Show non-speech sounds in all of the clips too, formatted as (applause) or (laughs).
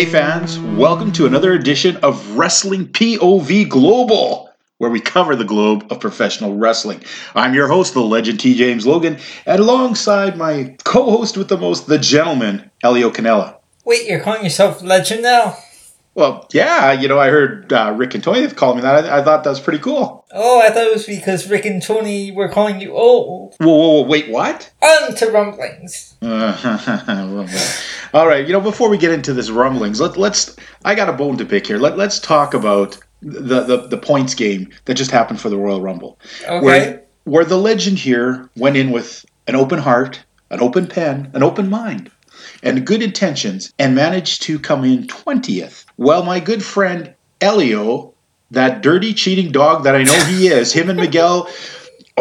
Hey fans, welcome to another edition of Wrestling POV Global, where we cover the globe of professional wrestling. I'm your host, the legend T. James Logan, and alongside my co-host with the most, the gentleman, Elio Canella. Wait, you're calling yourself legend now? Well, yeah, you know, I heard uh, Rick and Tony have called me that. I, I thought that was pretty cool. Oh, I thought it was because Rick and Tony were calling you old. Whoa, whoa, whoa wait, what? On to rumblings. (laughs) All right, you know, before we get into this rumblings, let, let's. I got a bone to pick here. Let, let's talk about the, the the points game that just happened for the Royal Rumble. Okay. where where the legend here went in with an open heart, an open pen, an open mind, and good intentions, and managed to come in twentieth. Well, my good friend Elio, that dirty cheating dog that I know he (laughs) is, him and Miguel.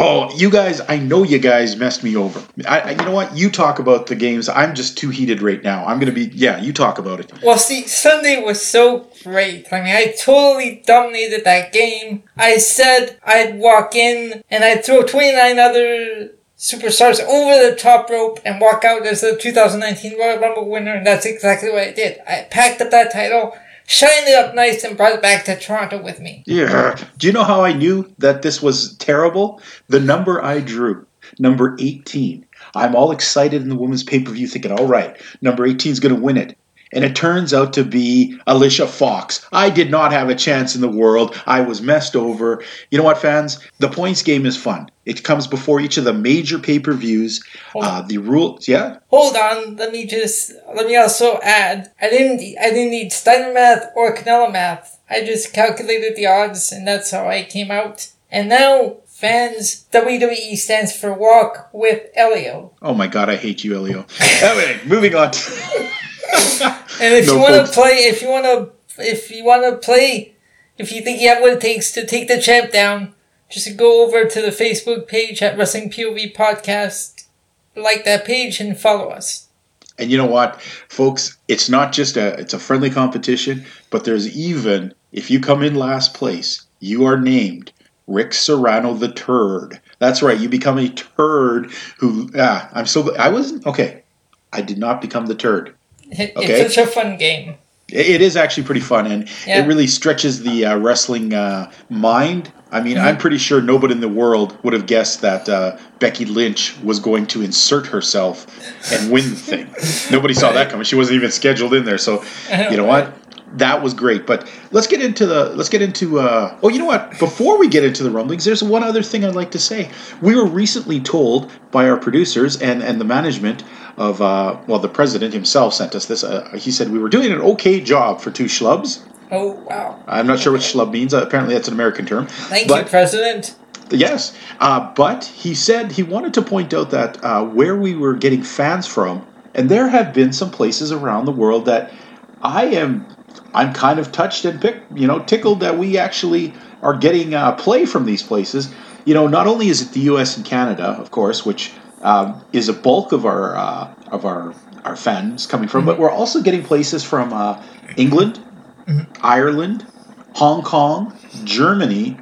Oh, you guys! I know you guys messed me over. I, I- you know what? You talk about the games. I'm just too heated right now. I'm gonna be. Yeah, you talk about it. Well, see, Sunday was so great. I mean, I totally dominated that game. I said I'd walk in and I'd throw 29 other superstars over the top rope and walk out as the 2019 Royal Rumble winner, and that's exactly what I did. I packed up that title, shined it up nice, and brought it back to Toronto with me. Yeah. Do you know how I knew that this was terrible? The number I drew, number 18. I'm all excited in the women's pay per view thinking, all right, number 18 is going to win it. And it turns out to be Alicia Fox. I did not have a chance in the world. I was messed over. You know what, fans? The points game is fun. It comes before each of the major pay per views. Uh, the rules, yeah? Hold on, let me just let me also add. I didn't I didn't need Steiner math or Canella math. I just calculated the odds, and that's how I came out. And now, fans, WWE stands for Walk with Elio. Oh my God, I hate you, Elio. (laughs) anyway, moving on. (laughs) And if No, you want to play, if you want to, if you want to play, if you think you have what it takes to take the champ down, just go over to the Facebook page at Wrestling POV Podcast, like that page, and follow us. And you know what, folks? It's not just a it's a friendly competition, but there's even if you come in last place, you are named Rick Serrano the Turd. That's right, you become a turd who ah, I'm so I wasn't okay. I did not become the turd. It- Okay. It's such a fun game. It it is actually pretty fun, and Yeah. it really stretches the uh, wrestling uh, mind. I mean, I'm pretty sure nobody in the world would have guessed that uh, Becky Lynch was going to insert herself and win the thing. (laughs) Nobody saw that coming. She wasn't even scheduled in there. So, you know (laughs) what? That was great. But let's get into the let's get into. Uh, oh, you know what? Before we get into the rumblings, there's one other thing I'd like to say. We were recently told by our producers and and the management of uh, well, the president himself sent us this. Uh, he said we were doing an okay job for two schlubs. Oh wow! I'm not sure what schlub means. Uh, apparently, that's an American term. Thank but, you, President. Yes, uh, but he said he wanted to point out that uh, where we were getting fans from, and there have been some places around the world that I am, I'm kind of touched and pick, you know, tickled that we actually are getting uh, play from these places. You know, not only is it the U.S. and Canada, of course, which um, is a bulk of our uh, of our our fans coming from, but we're also getting places from uh, England, Ireland, Hong Kong, Germany,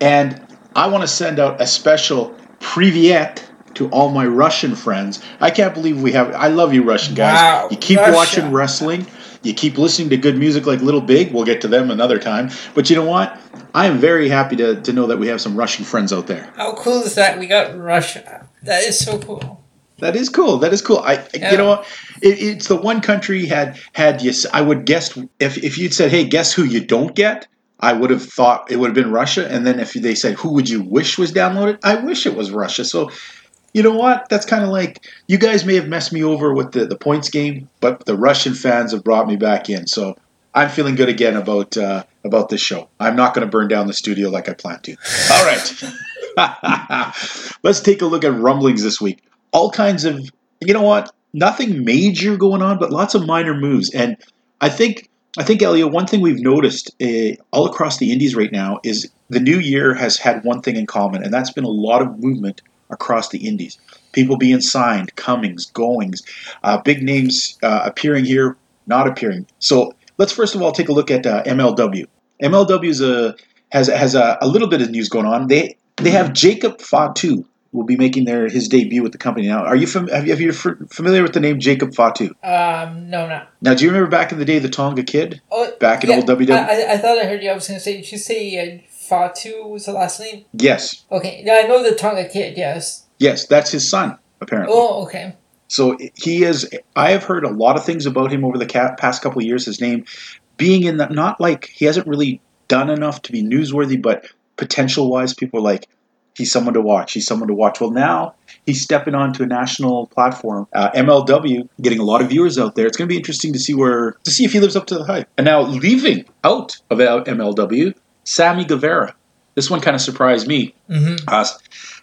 and I want to send out a special privyet to all my Russian friends. I can't believe we have. I love you, Russian guys. Wow, you keep Russia. watching wrestling. You keep listening to good music like Little Big. We'll get to them another time. But you know what? I am very happy to, to know that we have some Russian friends out there. How cool is that? We got Russia. That is so cool. That is cool. That is cool. I, Yeah. you know what? It, it's the one country had had you. I would guess if if you'd said, "Hey, guess who you don't get?" I would have thought it would have been Russia. And then if they said, who would you wish was downloaded? I wish it was Russia. So, you know what? That's kind of like you guys may have messed me over with the, the points game, but the Russian fans have brought me back in. So I'm feeling good again about uh, about this show. I'm not going to burn down the studio like I planned to. All right. (laughs) (laughs) Let's take a look at rumblings this week. All kinds of, you know what? Nothing major going on, but lots of minor moves. And I think I think, Elliot, one thing we've noticed uh, all across the Indies right now is the new year has had one thing in common, and that's been a lot of movement across the Indies. People being signed, comings, goings, uh, big names uh, appearing here, not appearing. So let's first of all take a look at uh, MLW. MLW is a, has has a, a, little bit of news going on. They they have Jacob Fatu will be making their his debut with the company now. Are you fam- have you, have you familiar with the name Jacob Fatu? Um, no, no. Now, do you remember back in the day the Tonga Kid? Oh, back in yeah, old WWE. I, I thought I heard you. I was going to say, did you say uh, Fatu was the last name? Yes. Okay, yeah, I know the Tonga Kid. Yes. Yes, that's his son apparently. Oh, okay. So he is. I have heard a lot of things about him over the past couple of years. His name being in that, not like he hasn't really done enough to be newsworthy, but potential wise, people are like, he's someone to watch. He's someone to watch. Well, now he's stepping onto a national platform, uh, MLW, getting a lot of viewers out there. It's going to be interesting to see where to see if he lives up to the hype. And now leaving out of MLW, Sammy Guevara. This one kind of surprised me. Mm-hmm. Uh,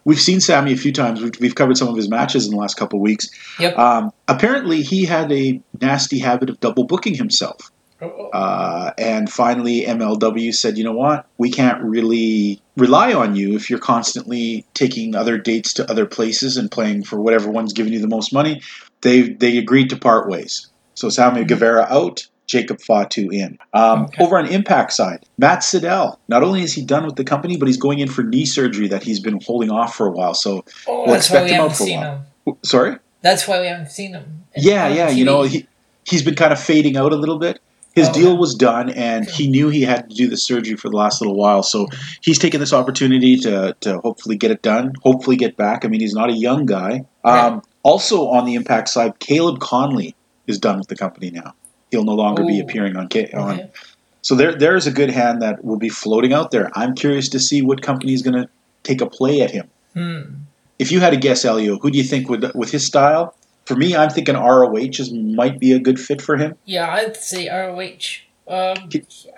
we've seen Sammy a few times. We've, we've, covered some of his matches in the last couple of weeks. Yep. Um, apparently, he had a nasty habit of double booking himself. Uh, and finally, MLW said, you know what? We can't really rely on you if you're constantly taking other dates to other places and playing for whatever one's giving you the most money. They they agreed to part ways. So Sammy Guevara out, Jacob Fatu in. Um, Okay. Over on Impact side, Matt Sydal. Not only is he done with the company, but he's going in for knee surgery that he's been holding off for a while. So, Oh, We'll that's why expect we him out for a while. him. sorry. That's why we haven't seen him. Yeah, yeah. TV. You know, he he's been kind of fading out a little bit. His Oh, deal was done, and he knew he had to do the surgery for the last little while. So he's taken this opportunity to to hopefully get it done. Hopefully get back. I mean, he's not a young guy. Um, Right. Also on the Impact side, Caleb Konley is done with the company now. He'll no longer be appearing on K- on. Okay. So there there is a good hand that will be floating out there. I'm curious to see what company is going to take a play at him. Hmm. If you had to guess, Elio, who do you think would with his style? For me, I'm thinking ROH is might be a good fit for him. Yeah, I'd say ROH. Um,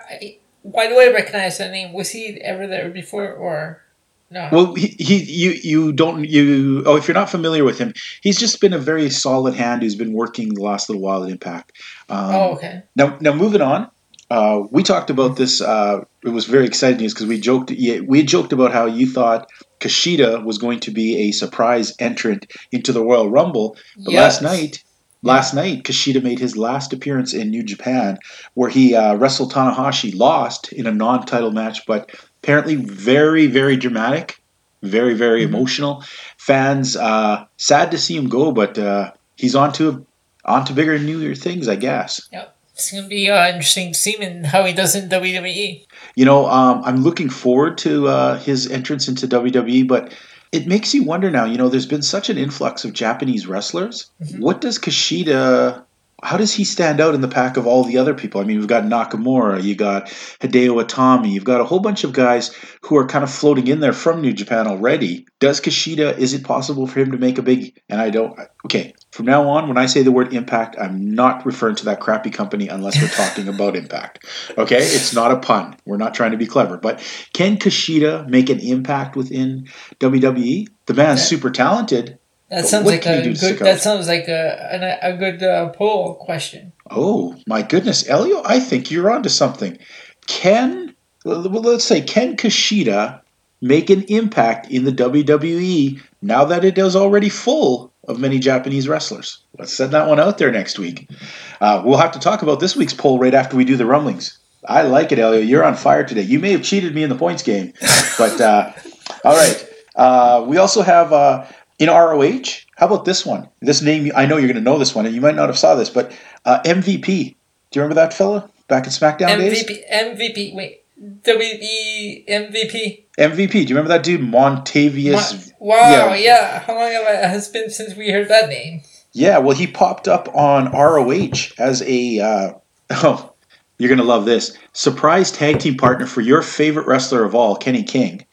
I, why do I recognize that name? Was he ever there before or no? Well, he, he you you don't you oh if you're not familiar with him, he's just been a very solid hand who's been working the last little while at Impact. Um, oh, okay. Now now moving on, uh, we talked about this. Uh, it was very exciting news because we joked yeah, we joked about how you thought Kushida was going to be a surprise entrant into the Royal Rumble, but Yes. last night. Last night, Kushida made his last appearance in New Japan, where he uh, wrestled Tanahashi, lost in a non-title match, but apparently very, very dramatic, very, very Mhm. emotional. Fans uh, sad to see him go, but uh, he's on to on to bigger and newer things, I guess. Yep. It's gonna be uh, interesting to see him and how he does in. WWE. You know, um, I'm looking forward to uh, his entrance into WWE, but it makes you wonder now. You know, there's been such an influx of Japanese wrestlers. Mhm. What does Kushida? How does he stand out in the pack of all the other people? I mean, we've got Nakamura, you got Hideo Itami, you've got a whole bunch of guys who are kind of floating in there from New Japan already. Does Kushida? Is it possible for him to make a big? And I don't. Okay, from now on, when I say the word Impact, I'm not referring to that crappy company unless we're talking about (laughs) Impact. Okay, it's not a pun. We're not trying to be clever. But can Kushida make an impact within WWE? The man's super talented. That sounds like a good. That sounds like a a, a good uh, poll question. Oh my goodness, Elio! I think you're onto something. Can let's say can Kushida make an impact in the WWE now that it is already full of many Japanese wrestlers? Let's send that one out there next week. Uh, we'll have to talk about this week's poll right after we do the rumblings. I like it, Elio. You're on fire today. You may have cheated me in the points game, but uh, (laughs) all right. Uh, we also have uh, in ROH. How about this one? This name, I know you're going to know this one, and you might not have saw this, but uh, MVP. Do you remember that fella back in SmackDown days? MVP. MVP. Wait. WWE MVP. MVP. Do you remember that dude, Montavious? wow. yeah. Yeah. How long have it has been since we heard that name? Yeah, well, he popped up on ROH as a. Uh, (laughs) oh, You're gonna love this. Surprise tag team partner for your favorite wrestler of all, Kenny King.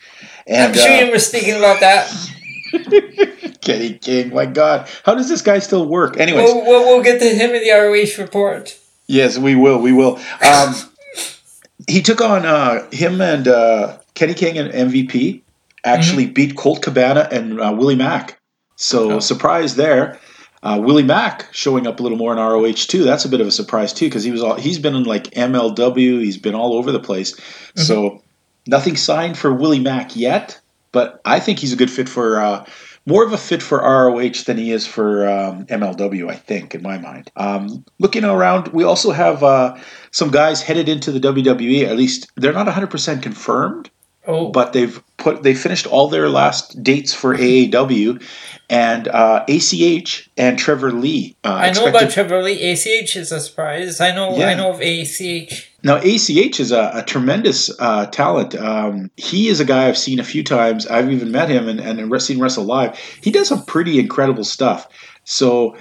I'm sure uh, you were thinking about that. (laughs) Kenny King, my God, how does this guy still work? Anyways, We'll, we'll, we'll get to him in the ROH report. yes, we will, we will. Um, he took on uh, him and uh, Kenny King and MVP. Actually, beat Colt Cabana and uh, Willie Mack. So Oh. surprise there. Uh, Willie Mack showing up a little more in ROH too. That's a bit of a surprise too because he was all he's been in like MLW. He's been all over the place. So nothing signed for Willie Mack yet, but I think he's a good fit for uh, more of a fit for ROH than he is for um, MLW. I think, in my mind. Um, looking around, we also have uh, some guys headed into the WWE. At least they're not 100 percent confirmed Oh, but they've put they finished all their last dates for AAW, and uh, ACH and Trevor Lee. Uh, I know expected- about Trevor Lee. ACH is a surprise. I know. Yeah. I know of ACH. Now ACH is a, a tremendous uh, talent. Um, he is a guy I've seen a few times. I've even met him and, and seen wrestle live. He does some pretty incredible stuff. So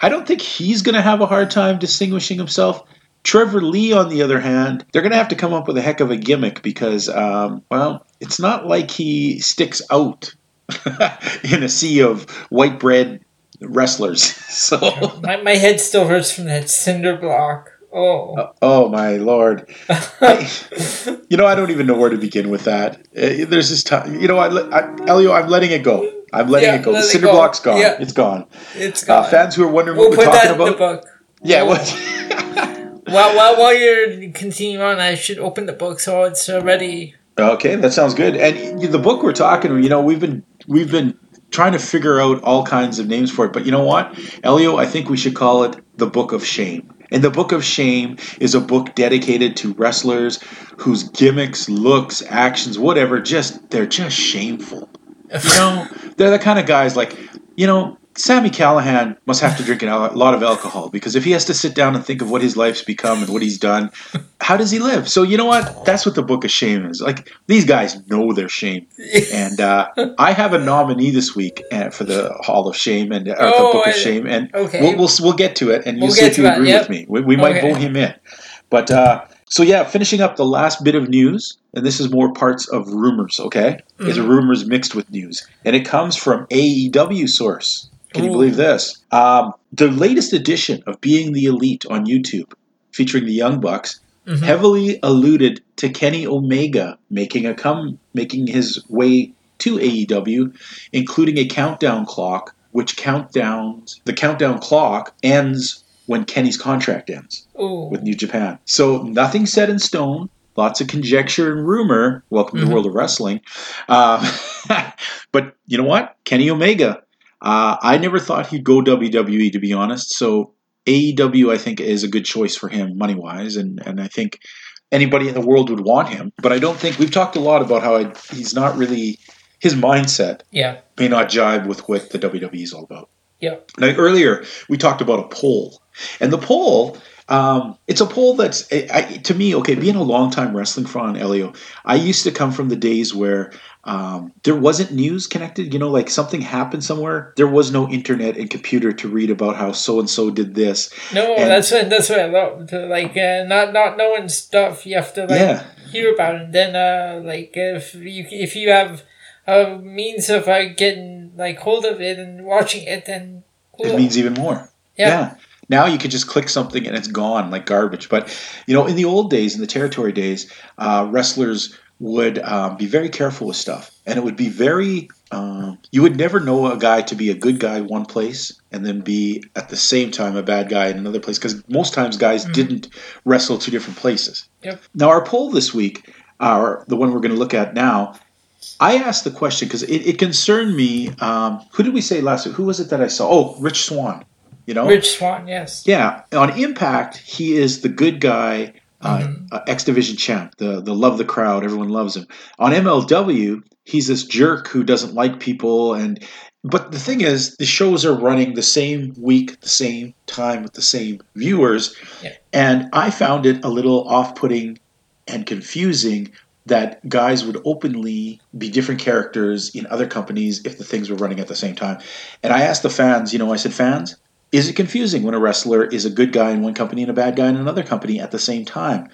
I don't think he's going to have a hard time distinguishing himself. Trevor Lee, on the other hand, they're going to have to come up with a heck of a gimmick because, um, well, it's not like he sticks out (laughs) in a sea of white bread wrestlers. (laughs) So, My, my head still hurts from that cinder block. Oh, oh my lord. (laughs) I, you know, I don't even know where to begin with that. Uh, There's this time. You know, I, I, Elio, I'm letting it go. I'm letting Yeah, it go. The cinder go. block's gone. Yeah. It's gone. it's Uh, gone. fans who are wondering we'll what we're that talking in the about. book. Yeah. We'll-? (laughs) While, while, while you're continuing on, I should open the book so it's already. Okay, that sounds good. And the book we're talking, you know, we've been we've been trying to figure out all kinds of names for it. But you know what, Elio, I think we should call it the Book of Shame. And the Book of Shame is a book dedicated to wrestlers whose gimmicks, looks, actions, whatever, just they're just shameful. You know, (laughs) they're the kind of guys like, you know, Sami Callihan must have to drink a lot of alcohol because if he has to sit down and think of what his life's become and what he's done, (laughs) how does he live? So you know what? That's what the Book of Shame is. Like these guys know their shame, (laughs) and uh, I have a nominee this week uh, for the Hall of Shame and or Oh, the Book of Shame, and okay. we'll, we'll we'll get to it, and you'll We'll see if you agree yep. with me. We, we might Okay. vote him in, but uh, so yeah, finishing up the last bit of news, and this is more parts of rumors. Okay, is Mm-hmm. rumors mixed with news, and it comes from AEW source. Can you believe this? Um, the latest edition of Being the Elite on YouTube, featuring the Young Bucks, Mhm. heavily alluded to Kenny Omega making a come, making his way to AEW, including a countdown clock, which countdowns the countdown clock ends when Kenny's contract ends Ooh. with New Japan. So nothing set in stone. Lots of conjecture and rumor. Welcome to Mhm. the world of wrestling. Uh, (laughs) but you know what? Kenny Omega. Uh, I never thought he'd go WWE to be honest. So AEW, I think, is a good choice for him money wise, and and I think anybody in the world would want him. But I don't think we've talked a lot about how I, he's not really his mindset Yeah. may not jive with what the WWE is all about. Yeah. Now, earlier we talked about a poll, and the poll, um, it's a poll that's I, I, to me okay. Being a longtime wrestling fan, Elio, I used to come from the days where um, there wasn't news connected. You know, like something happened somewhere, there was no internet and computer to read about how so and so did this. No, And- that's what that's what I love. To, like uh, not not knowing stuff, you have to like Yeah. hear about it. And then uh, like if you if you have a means of uh, getting like hold of it and watching it, then cool. It means even more. yeah. Now you could just click something and it's gone like garbage. But you know, in the old days, in the territory days, uh, wrestlers would um, be very careful with stuff, and it would be very. Um, you would never know a guy to be a good guy one place and then be at the same time a bad guy in another place because most times guys didn't wrestle two different places. Yep. Now our poll this week, our the one we're going to look at now. I asked the question because it, it concerned me. Um, who did we say last week? Who was it that I saw? Oh, Rich Swann. You know, Rich Swann, yes. yeah, on Impact, he is the good guy, uh, Mhm. uh, X Division champ, the the love the crowd, everyone loves him. On MLW, he's this jerk who doesn't like people, and but the thing is, the shows are running the same week, the same time, with the same viewers, Yeah. and I found it a little off-putting and confusing that guys would openly be different characters in other companies if the things were running at the same time. And I asked the fans, you know, I said, fans, is it confusing when a wrestler is a good guy in one company and a bad guy in another company at the same time?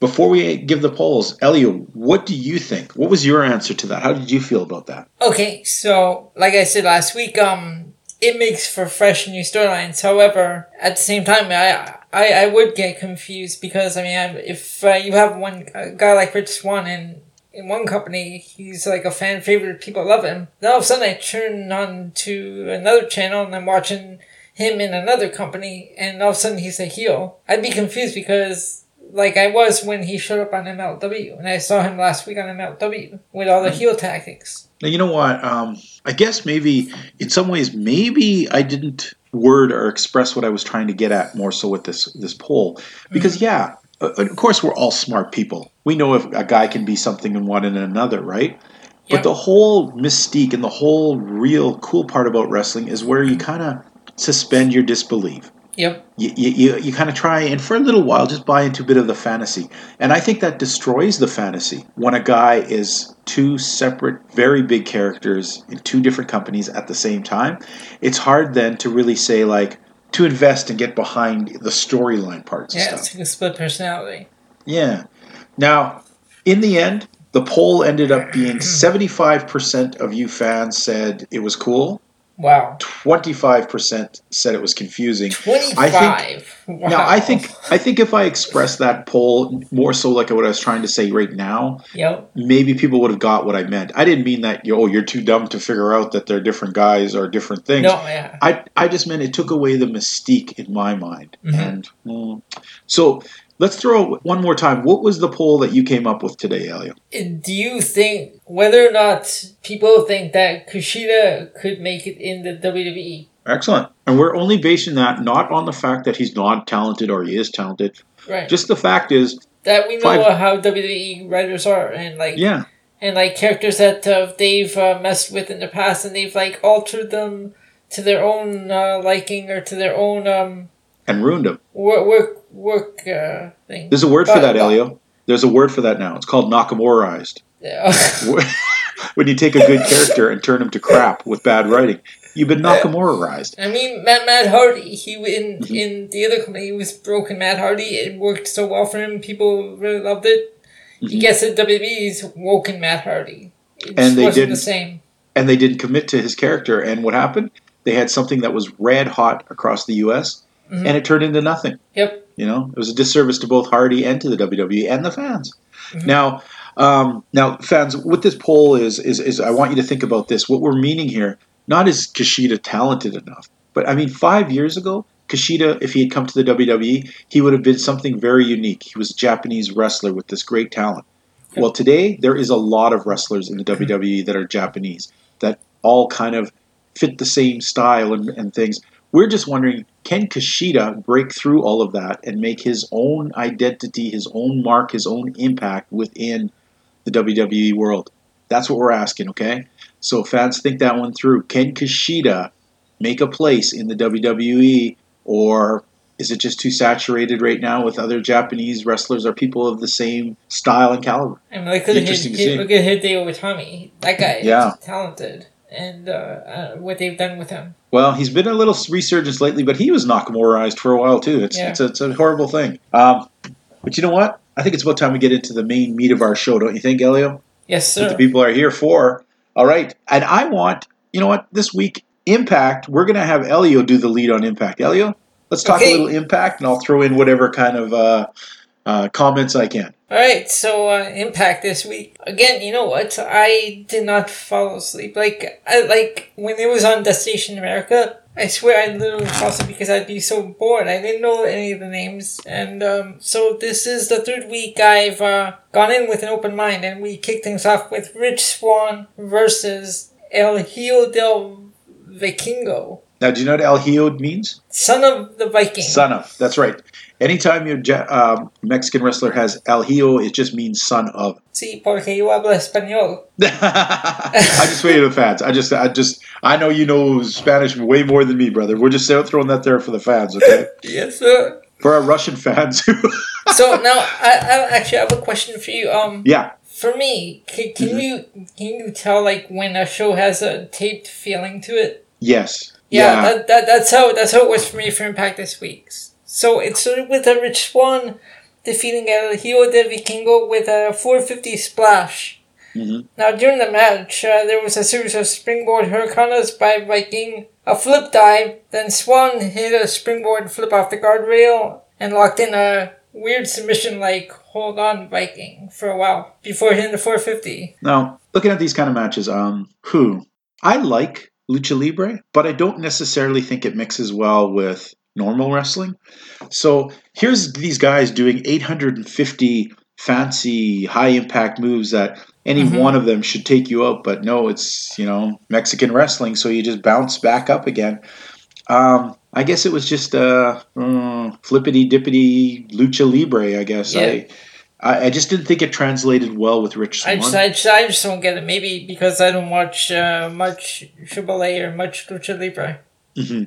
Before we give the polls, Elio, what do you think? What was your answer to that? How did you feel about that? Okay, so like I said last week, um, it makes for fresh new storylines. However, at the same time, I I, I would get confused because I mean, if uh, you have one guy like Rich Swann in in one company, he's like a fan favorite, people love him. Then all of a sudden, I turn on to another channel and I'm watching him in another company, and all of a sudden he's a heel. I'd be confused because like I was when he showed up on MLW, and I saw him last week on MLW with all the heel tactics. Now, you know what? Um, I guess maybe, in some ways, maybe I didn't word or express what I was trying to get at more so with this this poll, because yeah, uh, of course we're all smart people. We know if a guy can be something in one and another, right? But Yep. the whole mystique and the whole real cool part about wrestling is where you kind of suspend your disbelief. Yep. You, you, you, kind of try and for a little while just buy into a bit of the fantasy. And I think that destroys the fantasy when a guy is two separate, very big characters in two different companies at the same time. It's hard then to really say, like, to invest and get behind the storyline parts Yeah, it's like a split personality. Yeah. Now, in the end, the poll ended up being (clears throat) 75% of you fans said it was cool, Wow. 25% said it was confusing. Twenty-five. wow. Now, I think I think if I expressed that poll more so like what I was trying to say right now, Yep. maybe people would have got what I meant. I didn't mean that oh you're too dumb to figure out that they're different guys or different things. No. Yeah. I I just meant it took away the mystique in my mind. Mhm. And mm, so let's throw it one more time. What was the poll that you came up with today, Elio? Do you think whether or not people think that Kushida could make it in the WWE? Excellent. And we're only basing that not on the fact that he's not talented or he is talented. Right. Just the fact is, that we know five- how WWE writers are, and like yeah, and like characters that uh, they've uh, messed with in the past, and they've like altered them to their own uh, liking or to their own um and ruined him. work work work uh, thing. There's a word for that, but- Elio. There's a word for that now. It's called Nakamuraized. Yeah. (laughs) when you take a good character and turn him to crap with bad writing, you've been Nakamuraized. I mean, Matt, Matt Hardy. He in Mm-hmm. in the other company, he was broken. Matt Hardy. It worked so well for him. People really loved it. He Mhm. gets to WWE's woken Matt Hardy. It And they wasn't the didn't- same. And they didn't commit to his character. And what happened? They had something that was red hot across the U.S. Mhm. and it turned into nothing. Yep. You know, it was a disservice to both Hardy and to the WWE and the fans. Mhm. Now, um, now, fans, what this poll is, is is I want you to think about this. What we're meaning here, not is Kushida talented enough, but I mean, five years ago, Kushida, if he had come to the WWE, he would have been something very unique. He was a Japanese wrestler with this great talent. Well, today there is a lot of wrestlers in the WWE that are Japanese that all kind of fit the same style and, and things. We're just wondering, can Kushida break through all of that and make his own identity, his own mark, his own impact within the WWE world? That's what we're asking, okay? So fans think that one through. Can Kushida make a place in the WWE or is it just too saturated right now with other Japanese wrestlers or people of the same style and caliber? I mean, look at his, see. look at Hideo Itami. That guy Yeah. is talented, and uh, uh, what they've done with him. Well, he's been a little resurgence lately, but he was Nakamuraized for a while too. It's Yeah. it's, a, it's a horrible thing. Um, but you know what? I think it's about time we get into the main meat of our show, don't you think, Elio? Yes, That sir. the people are here for. All right, and I want you know what? This week, Impact. We're gonna have Elio do the lead on Impact. Elio, let's talk Okay. a little Impact, and I'll throw in whatever kind of uh, uh, comments I can. All right, so uh, Impact this week again. You know what? I did not fall asleep. Like I like when it was on Destination America. I swear I literally fell asleep because I'd be so bored. I didn't know any of the names, and um, so this is the third week I've uh, gone in with an open mind, and we kick things off with Rich Swann versus El Hijo del Vikingo, Now, do you know what El Hijo means? son of the Viking. Son of. That's right. Anytime your um, Mexican wrestler has El Hijo, it just means son of. Sí, porque yo hablo español. (laughs) I just waited the fans. I just, I just, I know you know Spanish way more than me, brother. We're just throwing that there for the fans, okay? (laughs) Yes, sir. For our Russian fans, (laughs) so now I, I actually have a question for you. Um, yeah, for me, can, can Mhm. you can you tell like when a show has a taped feeling to it? yes. Yeah, Yeah. That, that that's how that's how it was for me for Impact this week. So it started with a Rich Swann defeating El Hijo de Vikingo with a 450 splash. Mhm. Now during the match, uh, there was a series of springboard hurricanes by Viking, a flip dive, then Swann hit a springboard flip off the guardrail and locked in a weird submission like hold on Viking for a while before hitting the 450. Now, looking at these kind of matches, um, who I like lucha libre, but I don't necessarily think it mixes well with normal wrestling. So here's these guys doing 850 fancy high impact moves that any Mhm. one of them should take you out, but no, it's you know Mexican wrestling, so you just bounce back up again. Um, I guess it was just uh, uh, flippity dippity lucha libre. I guess Yeah. I, I I just didn't think it translated well with Rich I Swann. just, I, just, I just don't get it. Maybe because I don't watch uh, much Triple or much Lucha Libre. hmm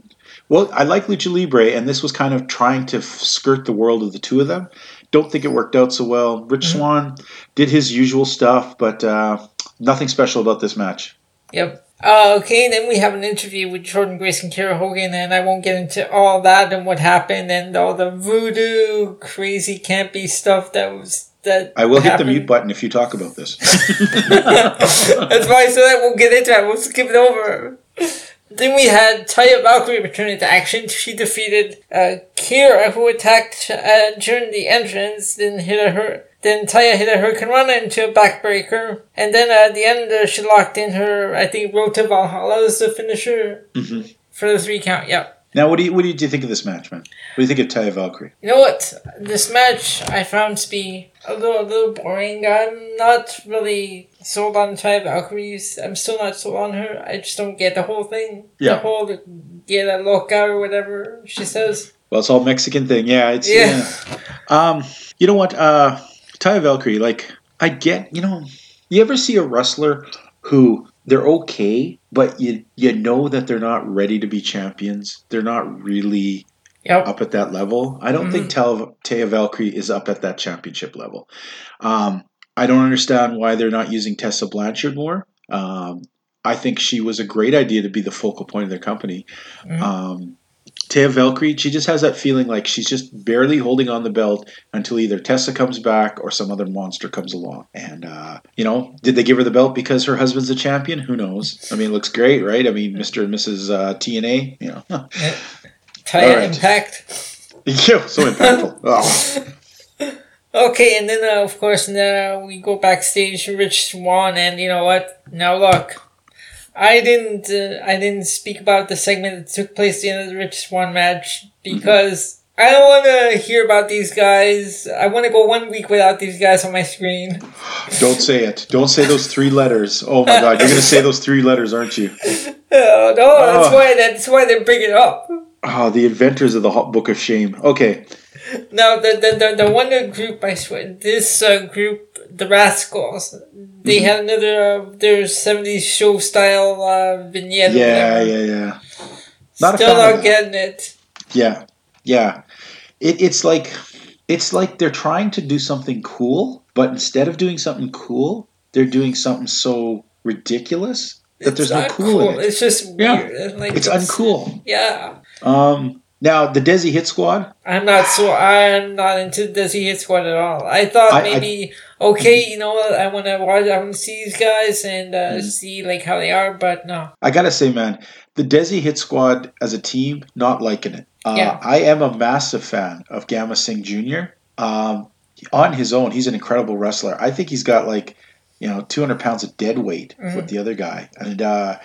Well, I like Lucha Libre, and this was kind of trying to f- skirt the world of the two of them. Don't think it worked out so well. Rich Mhm. Swann did his usual stuff, but uh, nothing special about this match. Yep. Uh, okay, then we have an interview with Jordynne Grace and Kiera Hogan, and I won't get into all that and what happened and all the voodoo, crazy, campy stuff that was that. I will hit the mute button if you talk about this. (laughs) That's why I said I won't get into it. We'll skip it over. Then we had Taya Valkyrie return into action. She defeated uh, Kiera, who attacked uh, during the entrance. Then hit her. Then Taya hit a Hurricanrana into a backbreaker. And then at the end, uh, she locked in her, I think, Road to Valhalla as the finisher hmm for the three count. Yep. Now, what do you what did you think of this match, man? What do you think of Taya Valkyrie? You know what? This match I found to be a little, a little boring. I'm not really sold on Taya Valkyries. I'm still not sold on her. I just don't get the whole thing. Yeah. The whole get a loca or whatever she says. Well, it's all Mexican thing. Yeah, it's Yeah. yeah. Um, you know what? Uh, Taya Valkyrie, like I get. You know, you ever see a wrestler who they're okay, but you you know that they're not ready to be champions. They're not really Yep. up at that level. I don't think Tel- Taya Valkyrie is up at that championship level. Um, I don't understand why they're not using Tessa Blanchard more. Um, I think she was a great idea to be the focal point of their company. Mhm. Um, Taya Valkyrie, she just has that feeling like she's just barely holding on the belt until either Tessa comes back or some other monster comes along. And, uh, you know, did they give her the belt because her husband's a champion? Who knows? I mean, it looks great, right? I mean, Mr. and Mrs. Uh, TNA, you know. (laughs) Taya right. Impact. (laughs) Yeah, so impactful. (laughs) Oh. Okay, and then uh, of course now we go backstage Rich Swann, and you know what? Now look, I didn't uh, I didn't speak about the segment that took place at the end of the Rich Swann match because I don't want to hear about these guys. I want to go one week without these guys on my screen. Don't say it. Don't say those three letters. Oh my god, you're gonna say those three letters, aren't you? (laughs) Oh no, that's Oh. why that's why they bring it up. Oh, the inventors of the hot book of shame. Okay. Now the the the, the one group I swear this uh, group the Rascals they Mhm. had another uh, their seventies show style uh, vignette. Yeah, yeah, yeah. Not Still not getting it. Yeah. Yeah. It, it's like it's like they're trying to do something cool, but instead of doing something cool, they're doing something so ridiculous that there's no cool, in it. It's just Yeah. weird. It's It's uncool. Yeah, Um now the Desi Hit Squad, I'm not so. I'm not into Desi Hit Squad at all. I thought I- I- maybe okay, you know what? I want to watch. I want to see these guys and uh, Mhm. see like how they are. But no, I gotta say, man, the Desi Hit Squad as a team, not liking it. Uh, Yeah. I am a massive fan of Gama Singh Jr. Um, on his own, he's an incredible wrestler. I think he's got like, you know, 200 pounds of dead weight Mhm. with the other guy, and uh,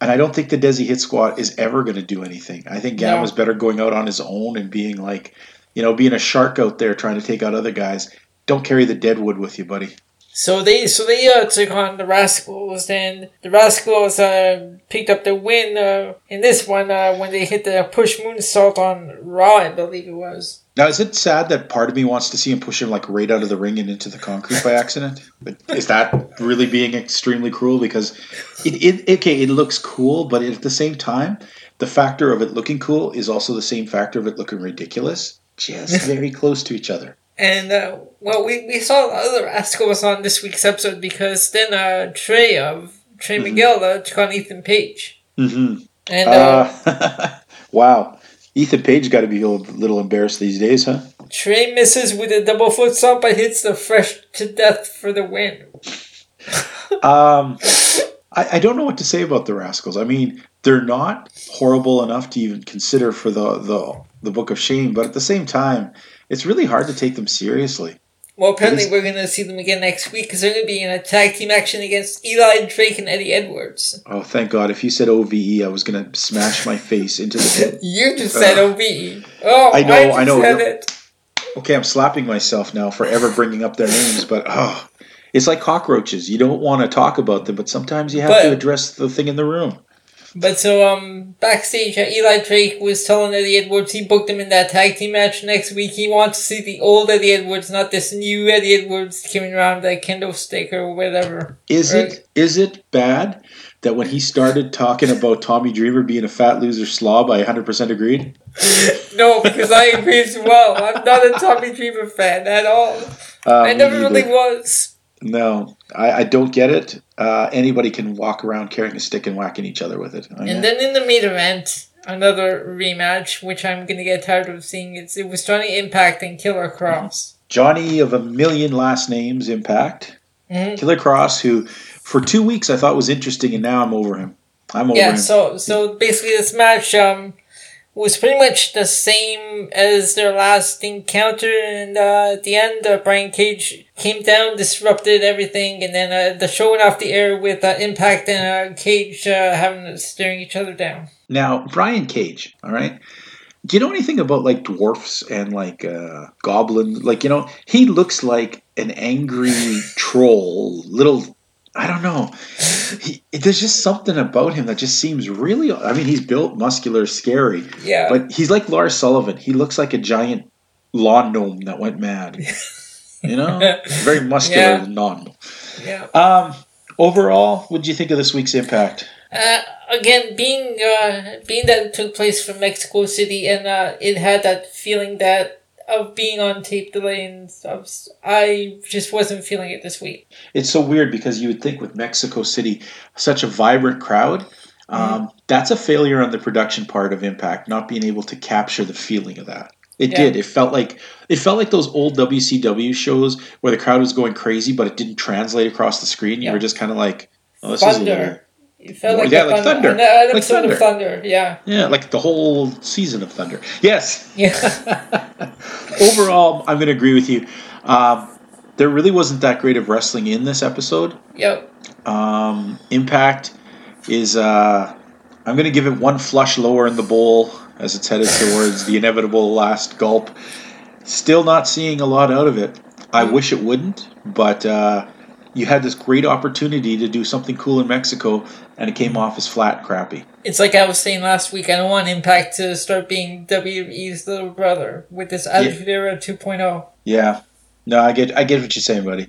and I don't think the Desi Hit Squad is ever going to do anything. I think No. Gama's better going out on his own and being like, you know, being a shark out there trying to take out other guys. Don't carry the deadwood with you, buddy. So they so they uh, took on the Rascals, and the Rascals uh, picked up the win uh, in this one uh, when they hit the push moonsault on Raw, I believe it was. Now, is it sad that part of me wants to see him push him like right out of the ring and into the concrete by accident? But is that really being extremely cruel? Because it, it okay, it looks cool, but at the same time, the factor of it looking cool is also the same factor of it looking ridiculous. Just (laughs) very close to each other. And uh, well, we, we saw other Rascals on this week's episode because then uh, Trey of Trey Mhm. Miguel uh, took on Ethan Page. hmm And uh, Uh, (laughs) wow. Ethan Page got to be a little, embarrassed these days, huh? Trey misses with a double foot stomp but hits the fresh to death for the win. (laughs) Um, I, I don't know what to say about the Rascals. I mean, they're not horrible enough to even consider for the, the, the Book of Shame, but at the same time, it's really hard to take them seriously. Well, apparently we're going to see them again next week because they're going to be in a tag team action against Eli Drake and Eddie Edwards. Oh, thank God. If you said OVE, I was going to smash my face into the. Pit. (laughs) You just said Ugh. OVE. Oh, I know, just I know. Said it. Okay, I'm slapping myself now for ever bringing up their names, but oh, it's like cockroaches. You don't want to talk about them, but sometimes you have But- to address the thing in the room. But so, um, backstage, uh, Eli Drake was telling Eddie Edwards he booked him in that tag team match next week. He wants to see the old Eddie Edwards, not this new Eddie Edwards coming around with that kendo stick or whatever. Is Right. it is it bad that when he started talking about Tommy Dreamer being a fat loser slob, I 100% agreed? No, because I agree as well. I'm not a Tommy Dreamer fan at all. Uh, I never really was. No, I, I don't get it. Uh, anybody can walk around carrying a stick and whacking each other with it. I mean, And then in the main event, another rematch, which I'm gonna get tired of seeing. It's it was Johnny Impact and Killer Kross. Johnny of a million last names, Impact. Mhm. Killer Kross, who for two weeks I thought was interesting, and now I'm over him. I'm over Yeah, him. so so basically this match um was pretty much the same as their last encounter, and uh, at the end, uh, Brian Cage came down, disrupted everything, and then uh, the show went off the air with uh, Impact and uh, Cage uh, having staring each other down. Now, Brian Cage, all right? Do you know anything about like dwarfs and like uh, goblins? Like, you know, he looks like an angry (laughs) troll, little. I don't know. He, there's just something about him that just seems really. I mean, he's built, muscular, scary, Yeah, but he's like Lars Sullivan. He looks like a giant lawn gnome that went mad. (laughs) You know, very muscular Yeah. gnome. yeah. Um, overall, what did you think of this week's Impact? Uh, again, being uh, being that it took place from Mexico City, and uh, it had that feeling that of being on tape delay and stuff. I just wasn't feeling it this week. it's so weird because you would think with Mexico City, such a vibrant crowd, um, that's a failure on the production part of Impact, not being able to capture the feeling of that. It Yeah. did. It felt like it felt like those old WCW shows where the crowd was going crazy, but it didn't translate across the screen. You Yeah. were just kind of like, "Oh, this is a Thunder. It felt like yeah, like thunder. Thunder. An Like of Thunder. Yeah. yeah, like the whole season of Thunder." Yes. Yeah. (laughs) Overall, I'm going to agree with you. Um, there really wasn't that great of wrestling in this episode. yep. Um, Impact is uh, I'm going to give it one flush lower in the bowl as it's headed towards the inevitable last gulp. Still not seeing a lot out of it. I wish it wouldn't, but uh, you had this great opportunity to do something cool in Mexico, and it came off as flat and crappy. It's like I was saying last week. I don't want Impact to start being WWE's little brother with this Attitude Era oh. 2.0. Yeah, no, I get I get what you're saying, buddy.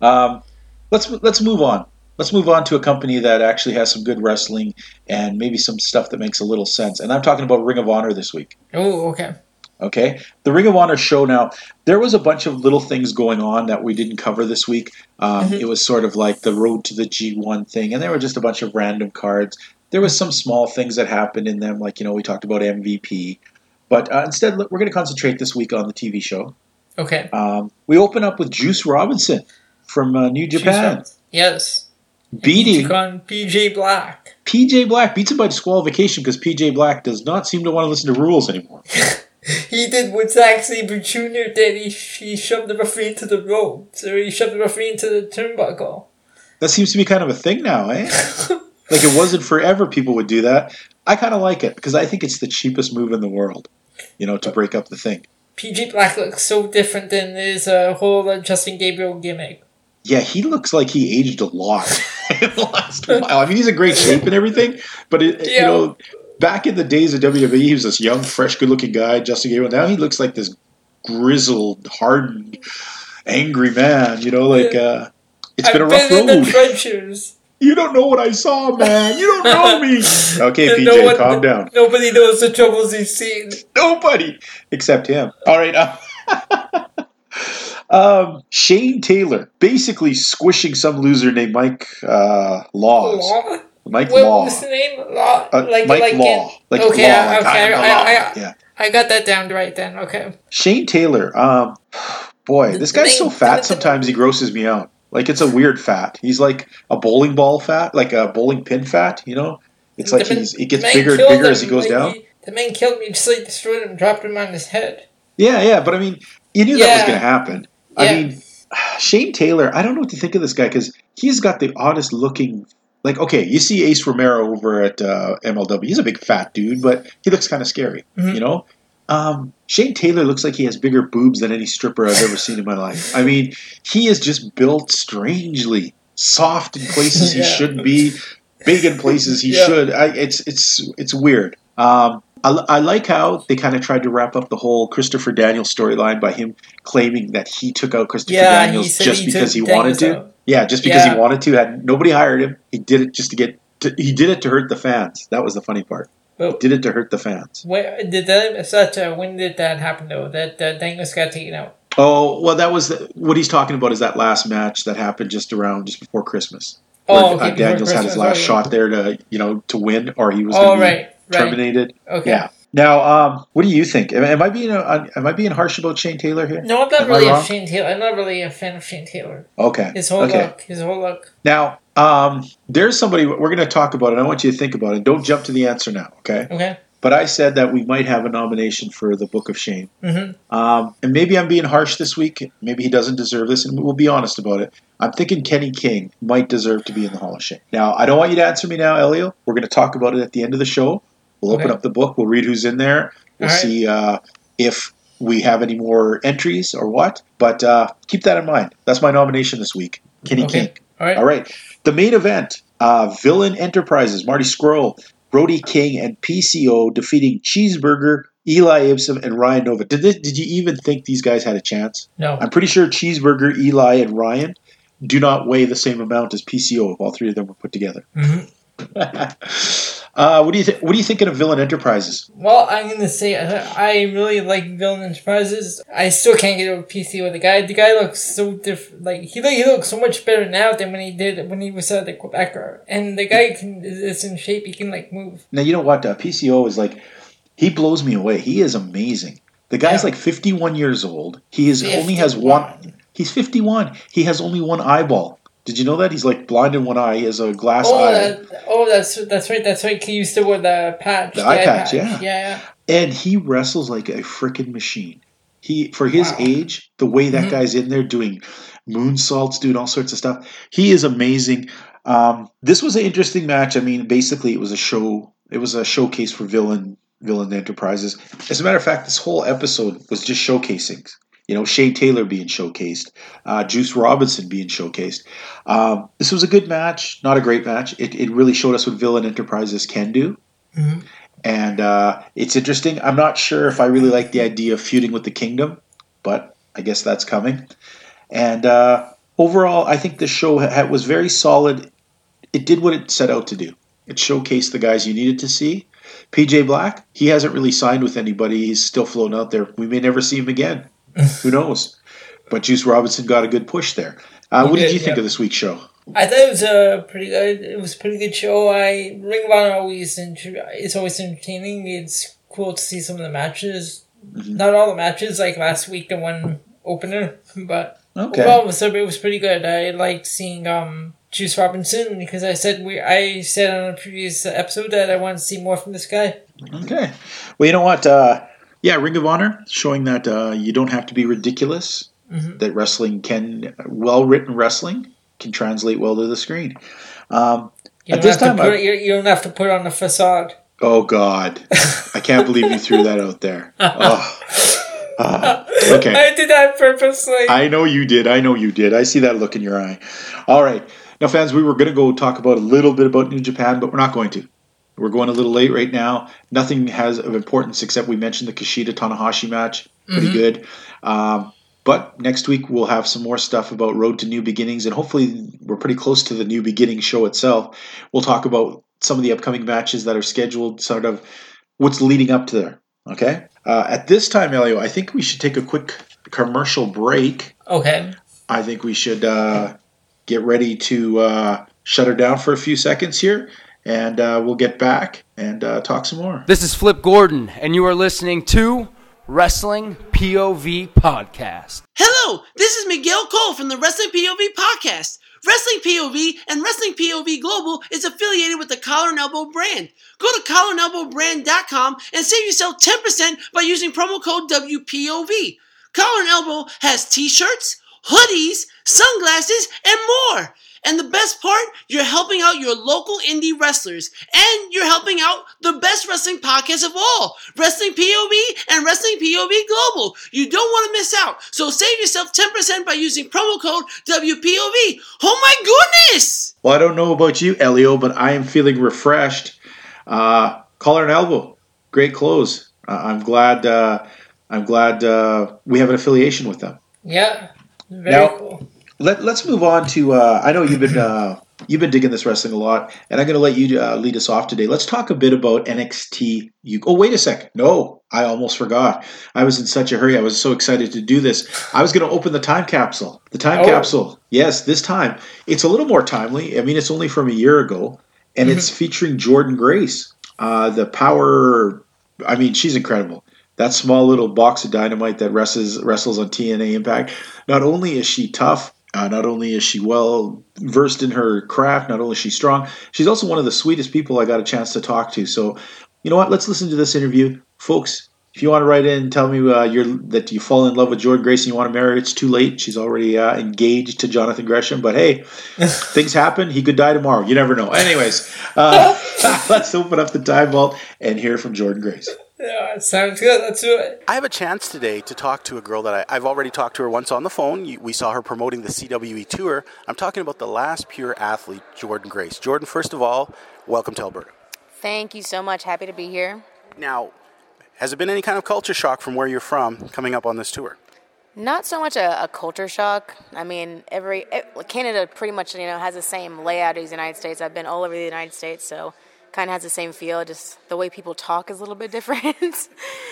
Um, let's let's move on. Let's move on to a company that actually has some good wrestling and maybe some stuff that makes a little sense. And I'm talking about Ring of Honor this week. Oh, okay. Okay, the Ring of Honor show now. There was a bunch of little things going on that we didn't cover this week. Um, Mhm. It was sort of like the road to the G1 thing, and there were just a bunch of random cards. There was some small things that happened in them, like you know we talked about MVP. But uh, instead, look, we're going to concentrate this week on the TV show. Okay. Um, we open up with Juice Robinson from uh, New Japan Yes. beating PJ Black. PJ Black. Beats him by disqualification because PJ Black does not seem to want to listen to rules anymore. (laughs) He did what Zack Sabre Jr. did. He, he shoved the referee into the ropes, or he shoved the referee into the turnbuckle. That seems to be kind of a thing now, eh? (laughs) like it wasn't forever people would do that. I kind of like it because I think it's the cheapest move in the world, you know, to break up the thing. PJ Black looks so different than his uh, whole uh, Justin Gabriel gimmick. Yeah, he looks like he aged a lot (laughs) in the last (laughs) while. I mean, he's in great shape and everything, but it, you know, back in the days of WWE, he was this young, fresh, good-looking guy, Justin Gabriel. Now he looks like this grizzled, hardened, angry man. You know, like uh, it's been a I've rough been road. trenches. You don't know what I saw, man. You don't know me. (laughs) Okay, PJ, no one- calm down. Nobody knows the troubles he's seen. Nobody except him. All right. Uh, (laughs) um, Shane Taylor basically squishing some loser named Mike uh, Laws. Law? Mike What Law. was the name? Law, Uh, like Mike like Law. Like okay, Law, like okay, I I-. I- yeah. I got that down right then. Okay. Shane Taylor. Um, boy, this guy's so fat. Sometimes he grosses me out. Like it's a weird fat. He's like a bowling ball fat, like a bowling pin fat. You know, it's like man- he's it gets bigger and bigger as he goes like, down. he- the man killed me, just like destroyed him, and dropped him on his head. Yeah, yeah, but I mean, you knew that was going to happen. I mean, (sighs) Shane Taylor. I don't know what to think of this guy because he's got the oddest looking. Like, okay, you see Ace Romero over at uh, MLW. He's a big fat dude, but he looks kind of scary. Mhm. You know, um, Shane Taylor looks like he has bigger boobs than any stripper I've ever seen in my life. I mean, he is just built strangely, soft in places he (laughs) Yeah. shouldn't be, big in places he Yeah. should. I, it's it's it's weird. Um, I, I like how they kind of tried to wrap up the whole Christopher Daniels storyline by him claiming that he took out Christopher Yeah, Daniels just he because he wanted to. out. Yeah, just because Yeah. he wanted to. Had nobody hired him. He did it just to get. To, he did it to hurt the fans. That was the funny part. Well, Did it to hurt the fans. where did that? Such uh, when did that happen though? That uh, Daniels got taken out. Oh well, that was the, what he's talking about. Is that last match that happened just around just before Christmas? Oh, where, okay, uh, before Daniels had his last okay. shot there to you know to win, or he was Oh going to be right, right. terminated. Okay. Yeah. Now, um, what do you think? Am, I being uh, am I being harsh about Shane Taylor here? No, I'm not Am really a? Shane Taylor. I'm not really a fan of Shane Taylor. Okay. His whole okay. look, his whole look. Now, um, there's somebody we're going to talk about, and I want you to think about it. Don't jump to the answer now, okay? Okay. But I said that we might have a nomination for the Book of Shame. Mm-hmm. Um, and maybe I'm being harsh this week. Maybe he doesn't deserve this, and we'll be honest about it. I'm thinking Kenny King might deserve to be in the Hall of Shame. Now, I don't want you to answer me now, Elio. We're going to talk about it at the end of the show. We'll open up the book. We'll read who's in there. We'll right. see uh, if we have any more entries or what. But uh, keep that in mind. That's my nomination this week. Kenny Okay. King. All right. All right. The main event uh, Villain Enterprises, Marty Scurll, Brody King, and PCO defeating Cheeseburger, Eli Isom, and Ryan Nova. Did, this, did you even think these guys had a chance? No. I'm pretty sure Cheeseburger, Eli, and Ryan do not weigh the same amount as PCO if all three of them were put together. hmm (laughs) uh, what do you think? What are you thinking of Villain Enterprises? Well, I'm gonna say uh, I really like Villain Enterprises. I still can't get over PC with the guy. The guy looks so different. Like he look, he looks so much better now than when he did when he was at the Quebecer. And the guy can is in shape. He can like move. Now you know what? Uh, PCO is like he blows me away. He is amazing. The guy's Yeah. like 51 years old. He is only has one. He's 51. He has only one eyeball. Did you know that he's like blind in one eye? He has a glass Oh, eye, that, oh, that's that's right. That's right. He used to wear the patch. The eye patch, yeah. yeah. and he wrestles like a freaking machine. He for his Wow. age, the way that Mhm. guy's in there doing moonsaults, doing all sorts of stuff. He is amazing. Um, this was an interesting match. I mean, basically, it was a show. It was a showcase for villain villain enterprises. As a matter of fact, this whole episode was just showcasing. You know, Shane Taylor being showcased, uh, Juice Robinson being showcased. Um, this was a good match, not a great match. It, it really showed us what villain enterprises can do Mhm. and uh, it's interesting. I'm not sure if I really like the idea of feuding with the kingdom, but I guess that's coming. And uh, overall, I think the show ha- was very solid. It did what it set out to do. It showcased the guys you needed to see. PJ Black, he hasn't really signed with anybody. He's still floating out there. We may never see him again. (laughs) Who knows? But Juice Robinson got a good push there. Uh, what did did, you think yeah. of this week's show? I thought it was a pretty good. It was a pretty good show. I Ring of Honor always inter- it's always entertaining. It's cool to see some of the matches. Mhm. Not all the matches, like last week, the one opener, (laughs) but Okay. overall it was, it was pretty good. I liked seeing um Juice Robinson because I said we I said on a previous episode that I want to see more from this guy. Okay. Well, you know what? Uh, yeah, Ring of Honor showing that uh, you don't have to be ridiculous. Mhm. That wrestling can, well written wrestling can translate well to the screen. Um, You At don't this have to time, put I- you, don't have to put on a facade. oh God, (laughs) I can't believe you threw that out there. Oh. Ah, (laughs) okay. I did that purposely. I know you did. I know you did. I see that look in your eye. All right. Now, fans, we were going to go talk about a little bit about New Japan, but we're not going to. We're going a little late right now. Nothing has of importance except we mentioned the Kushida Tanahashi match. Pretty Mhm. good. Um, but next week we'll have some more stuff about Road to New Beginnings, and hopefully we're pretty close to the New Beginning show itself. We'll talk about some of the upcoming matches that are scheduled, sort of what's leading up to there. Okay. Uh, at this time, Elio, I think we should take a quick commercial break. okay. I think we should uh, get ready to uh, shut her down for a few seconds here. And uh, we'll get back and uh, talk some more. This is Flip Gordon, and you are listening to Wrestling POV Podcast. Hello, this is Miguel Cole from the Wrestling POV podcast. Wrestling POV and Wrestling POV Global is affiliated with the Collar and Elbow brand. Go to collarandelbowbrand.com and save yourself 10% by using promo code WPOV. Collar and Elbow has t-shirts, hoodies, sunglasses, and more. And the best part, you're helping out your local indie wrestlers. And you're helping out the best wrestling podcast of all, Wrestling POV and Wrestling POV Global. You don't want to miss out. So save yourself 10% by using promo code WPOV. Oh my goodness! Well, I don't know about you, Elio, but I am feeling refreshed. Uh, collar and elbow, great clothes. Uh, I'm glad. Uh, I'm glad uh, we have an affiliation with them. Yeah. Very Now- cool. Let, let's move on to. Uh, I know you've been uh, you've been digging this wrestling a lot, and I'm going to let you uh, lead us off today. Let's talk a bit about NXT. You. Oh, wait a sec. No, I almost forgot. I was in such a hurry. I was so excited to do this. I was going to open the time capsule. The time Oh. capsule. Yes, this time it's a little more timely. I mean, it's only from a year ago, and it's featuring Jordynne Grace, uh, the power. I mean, she's incredible. That small little box of dynamite that wrestles wrestles on TNA Impact. Not only is she tough, uh, not only is she well versed in her craft, not only is she strong, she's also one of the sweetest people I got a chance to talk to. So, you know what? Let's listen to this interview, folks. If you want to write in and tell me uh, you're, that you fall in love with Jordynne Grace and you want to marry her, it's too late. She's already uh, engaged to Jonathan Gresham. But hey, (laughs) things happen. He could die tomorrow. You never know. Anyways, uh, (laughs) let's open up the time vault and hear from Jordynne Grace. Yeah, sounds good. Let's do it. I have a chance today to talk to a girl that I, I've already talked to her once on the phone. We saw her promoting the CWE tour. I'm talking about the last pure athlete, Jordynne Grace. Jordynne, first of all, welcome to Alberta. Thank you so much. Happy to be here. Now, has it been any kind of culture shock from where you're from coming up on this tour? Not so much a, a culture shock. I mean, every eh, Canada pretty much you know has the same layout as the United States. I've been all over the United States, so kind of has the same feel. Just the way people talk is a little bit (laughs) different.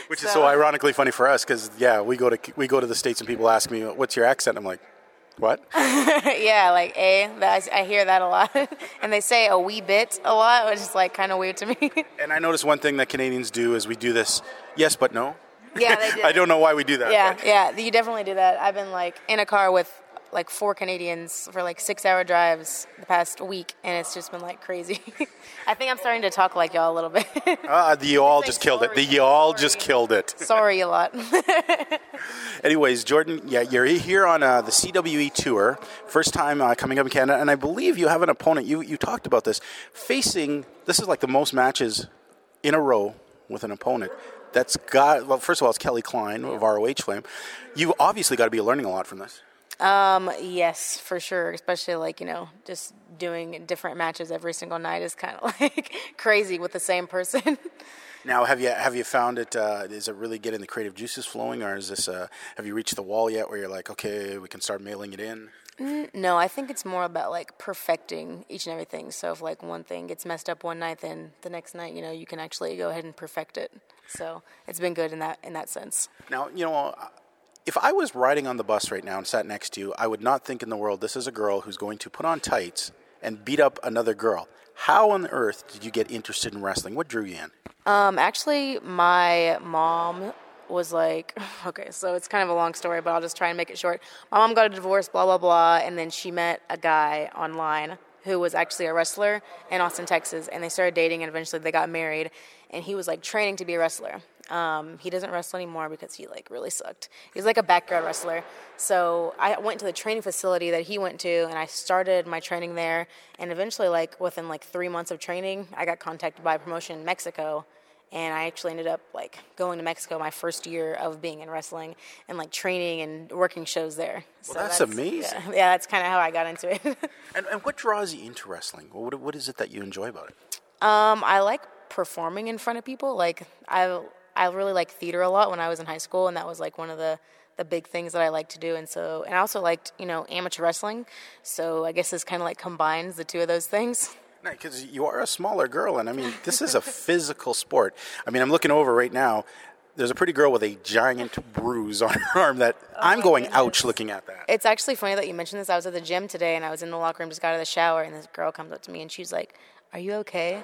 Which is so ironically funny for us because yeah, we go to we go to the states and people ask me, "What's your accent?" I'm like, "What?" (laughs) yeah, like a that, I, I hear that a lot, (laughs) and they say a wee bit a lot, which is like kind of weird to me. and I notice one thing that Canadians do is we do this, yes but no. yeah, they do. I don't know why we do that. Yeah, but- yeah, you definitely do that. I've been like in a car with like four Canadians for like six hour drives the past week, and it's just been like crazy. (laughs) I think I'm starting to talk like y'all a little bit. Ah, (laughs) the y'all just killed it. The y'all just killed it. (laughs) Sorry a lot. Anyways, Jordynne, yeah, you're here on uh, the CWE tour, first time uh, coming up in Canada, and I believe you have an opponent. You you talked about this, facing. This is like the most matches in a row with an opponent. That's got. Well, first of all, it's Kelly Klein of ROH Flame. You've obviously got to be learning a lot from this. Um, yes, for sure. Especially like you know, just doing different matches every single night is kind of (laughs) like crazy with the same person. Now, have you have you found it? Uh, is it really getting the creative juices flowing, or is this? Uh, have you reached the wall yet, where you're like, okay, we can start mailing it in? No, I think it's more about like perfecting each and everything. So if like one thing gets messed up one night, then the next night, you know, you can actually go ahead and perfect it. So it's been good in that in that sense. Now, you know, if I was riding on the bus right now and sat next to you, I would not think in the world this is a girl who's going to put on tights and beat up another girl. How on earth did you get interested in wrestling? What drew you in? Um, actually, my mom was like, (laughs) okay, so it's kind of a long story, but I'll just try and make it short. My mom got a divorce, blah blah blah, and then she met a guy online who was actually a wrestler in Austin, Texas, and they started dating, and eventually they got married, and he was like training to be a wrestler. Um, he doesn't wrestle anymore because he like really sucked. He was like a backyard wrestler. So I went to the training facility that he went to, and I started my training there. And eventually, like within like three months of training, I got contacted by a promotion in Mexico, and I actually ended up like going to Mexico my first year of being in wrestling and like training and working shows there. So that's amazing. Yeah, (laughs) yeah that's kind of how I got into it. (laughs) And, and what draws you into wrestling? What, what is it that you enjoy about it? Um, I like performing in front of people. Like I, I really like theater a lot when I was in high school, and that was like one of the the big things that I like to do. And so, and I also liked you know amateur wrestling. So I guess this kind of like combines the two of those things. Because you are a smaller girl, and I mean, this is a physical sport. I mean, I'm looking over right now. There's a pretty girl with a giant bruise on her arm that oh I'm going ouch looking at that. It's actually funny that you mentioned this. I was at the gym today, and I was in the locker room, just got out of the shower, and this girl comes up to me, and she's like, "Are you okay?"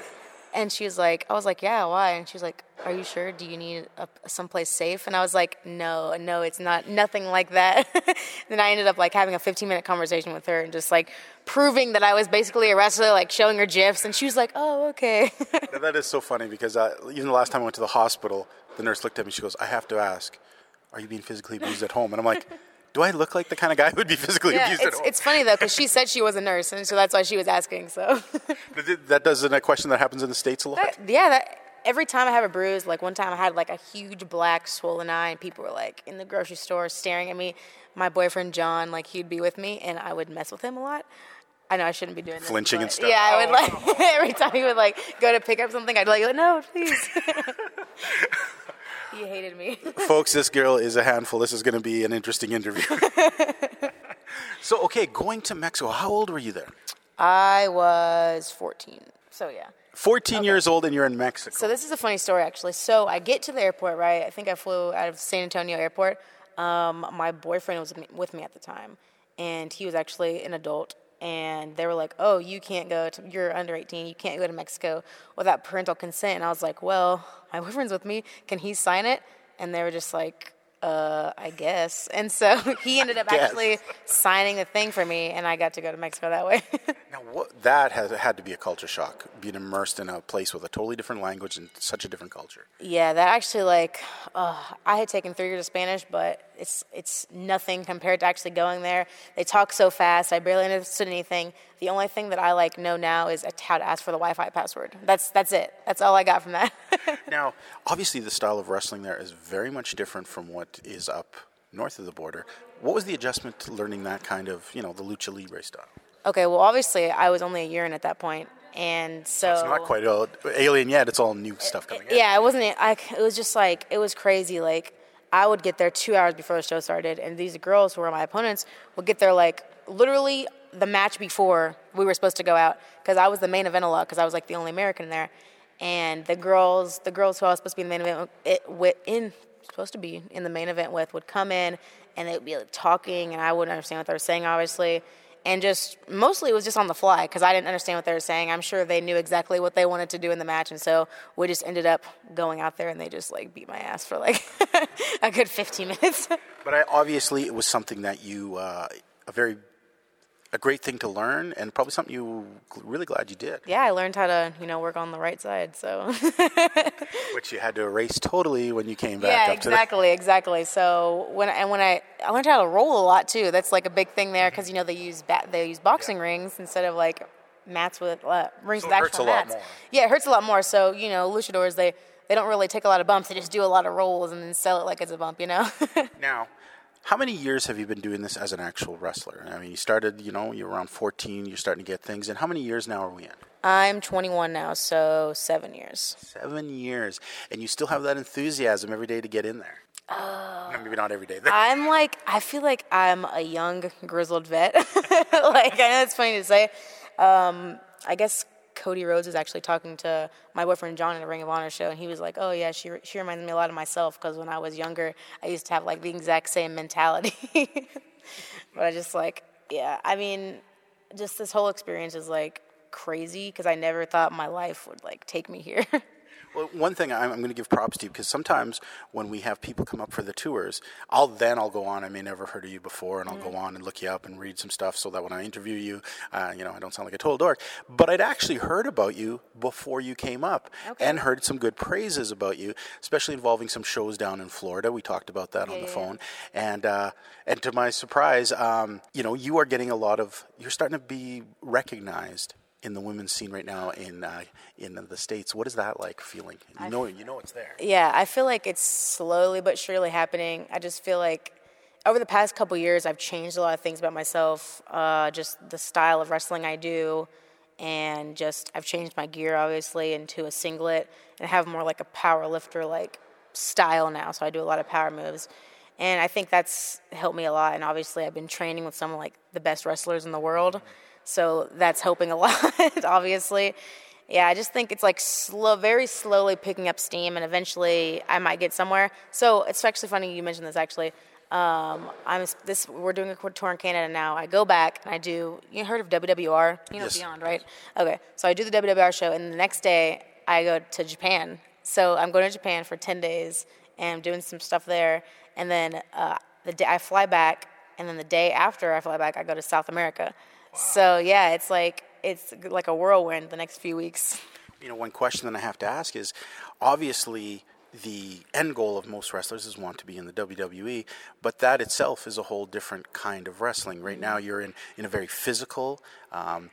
And she was like, I was like, yeah, why? And she was like, are you sure? Do you need a, someplace safe? And I was like, no, no, it's not, nothing like that. (laughs) then I ended up like having a 15 minute conversation with her and just like proving that I was basically a wrestler, like showing her gifs. And she was like, oh, okay. (laughs) That is so funny because even the last time I went to the hospital, the nurse looked at me. And she goes, "I have to ask, are you being physically abused at home?" And I'm like, "Do I look like the kind of guy who would be physically yeah, abused at it's, home?" it's funny though, because she said she was a nurse. And so that's why she was asking. So (laughs) that doesn't a question that happens in the states a lot. That- yeah, that every time I have a bruise, like one time I had like a huge black swollen eye, and people were like in the grocery store staring at me. My boyfriend John, like he'd be with me, and I would mess with him a lot. I know I shouldn't be doing this. Flinching but and stuff. Yeah, I would like (laughs) every time he would like go to pick up something, I'd like, no, please. (laughs) he hated me. (laughs) Folks, this girl is a handful. This is going to be an interesting interview. (laughs) so, okay, going to Mexico. How old were you there? I was 14, so yeah. 14 years old, and you're in Mexico. So this is a funny story, actually. So I get to the airport, right? I think I flew out of San Antonio Airport. Um, my boyfriend was with me at the time, and he was actually an adult. And they were like, "Oh, you can't go. To, you're under 18. You can't go to Mexico without parental consent." And I was like, "Well, my boyfriend's with me. Can he sign it?" And they were just like, uh, I guess. And so (laughs) he ended up actually signing the thing for me, and I got to go to Mexico that way. (laughs) now, what, that has had to be a culture shock, being immersed in a place with a totally different language and such a different culture. Yeah, that actually like uh, I had taken three years of Spanish, but it's it's nothing compared to actually going there. They talk so fast, I barely understood anything. The only thing that I like know now is how to ask for the Wi-Fi password. That's that's it. That's all I got from that. (laughs) Now, obviously, the style of wrestling there is very much different from what is up north of the border. What was the adjustment to learning that kind of, you know, the lucha libre style? okay, well obviously I was only a year in at that point, and so It's not quite uh, alien yet. It's all new stuff coming in. Yeah, it wasn't. I, it was just like it was crazy. Like I would get there two hours before the show started, and these girls who were my opponents would get there like literally the match before we were supposed to go out because I was the main event a lot because I was like the only American there, and the girls, the girls who I was supposed to be in the main event it, with, in supposed to be in the main event with would come in and they would be like, talking, and I wouldn't understand what they were saying, obviously. And just mostly it was just on the fly because I didn't understand what they were saying. I'm sure they knew exactly what they wanted to do in the match, and so we just ended up going out there and they just like beat my ass for like (laughs) a good 15 minutes. But I, obviously, it was something that you, uh, a very, a great thing to learn, and probably something you really glad you did, yeah, I learned how to you know work on the right side. So (laughs) which you had to erase totally when you came back yeah, up to exactly, exactly. So when and when I I learned how to roll a lot too. That's like a big thing there because you know they use ba- they use boxing rings instead of like mats with uh, rings So with it hurts actual a lot mats. more. Yeah, it hurts a lot more. So you know, luchadors they they don't really take a lot of bumps. They just do a lot of rolls and then sell it like it's a bump. You know. the. (laughs) Now, how many years have you been doing this as an actual wrestler? I mean, you started, you know, you're around 14, you're starting to get things, and how many years now are we in? I'm 21 now, so seven years. Seven years, and you still have that enthusiasm every day to get in there. Uh, maybe not every day. I'm like, I feel like I'm a young, grizzled vet. (laughs) like, I know it's funny to say. Um, I guess Cody Rhodes was actually talking to my boyfriend John in a Ring of Honor show, and he was like, "Oh yeah, she she reminds me a lot of myself because when I was younger, I used to have like the exact same mentality." (laughs) but I just like, yeah, I mean, just this whole experience is like crazy because I never thought my life would like take me here. (laughs) Well, one thing I'm, I'm going to give props to you because sometimes when we have people come up for the tours, I'll then I'll go on. I may never heard of you before, and I'll go on and look you up and read some stuff so that when I interview you, uh, you know, I don't sound like a total dork. But I'd actually heard about you before you came up, Okay. and heard some good praises about you, especially involving some shows down in Florida. We talked about that on the yeah, phone, and uh, and to my surprise, um, you know, you are getting a lot of. You're starting to be recognized. In the women's scene right now in uh, in the states, what is that like feeling? You know, you know it's there. Yeah, I feel like it's slowly but surely happening. I just feel like over the past couple years, I've changed a lot of things about myself. Uh, just the style of wrestling I do, and just I've changed my gear obviously into a singlet and have more like a power lifter like style now. So I do a lot of power moves, and I think that's helped me a lot. And obviously, I've been training with some of like the best wrestlers in the world, so that's helping a (laughs) lot. obviously yeah, I just think it's like slow, very slowly picking up steam, and eventually I might get somewhere. So it's actually funny you mentioned this. Actually, Um, I'm this. We're doing a tour in Canada now. I go back and I do. You heard of WWR? You know Yes. Beyond, right? Okay. So I do the WWR show, and the next day I go to Japan. So I'm going to Japan for ten days and I'm doing some stuff there. And then uh, the day I fly back, and then the day after I fly back, I go to South America. So yeah, it's like it's like a whirlwind the next few weeks. You know, one question that I have to ask is obviously the end goal of most wrestlers is want to be in the WWE, but that itself is a whole different kind of wrestling. Right now, you're in, in a very physical. Um,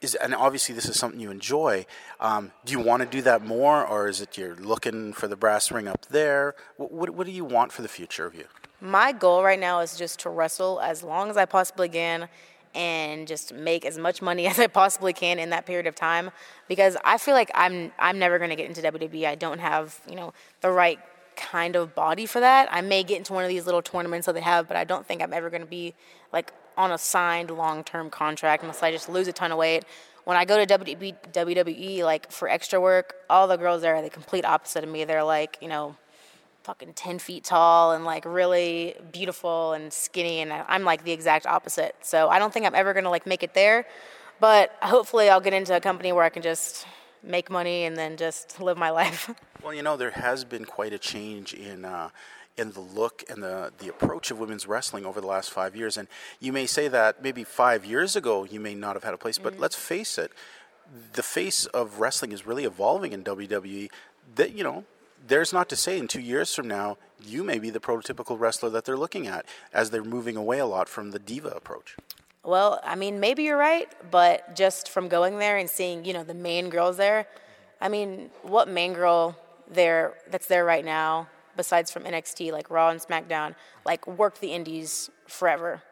is, and obviously, this is something you enjoy. Um, do you want to do that more, or is it you're looking for the brass ring up there? What, what, what do you want for the future of you? My goal right now is just to wrestle as long as I possibly can and just make as much money (laughs) as I possibly can in that period of time because I feel like I'm I'm never going to get into WWE. I don't have, you know, the right kind of body for that. I may get into one of these little tournaments that they have, but I don't think I'm ever going to be like on a signed long-term contract unless I just lose a ton of weight. When I go to WWE, like for extra work, all the girls there are the complete opposite of me. They're like, you know, fucking 10 feet tall and like really beautiful and skinny and i'm like the exact opposite so i don't think i'm ever going to like make it there but hopefully i'll get into a company where i can just make money and then just live my (laughs) life Well, you know, there has been quite a change in uh, in the look and the the approach of women's wrestling over the last five years. And you may say that maybe five years ago you may not have had a place, but let's face it, the face of wrestling is really evolving in WWE. That you know. There's not to say in two years from now, you may be the prototypical wrestler that they're looking at as they're moving away a lot from the diva approach. well i mean maybe you're right but just from going there and seeing you know the main girls there i mean what main girl there that's there right now besides from nxt like raw and smackdown like worked the indies forever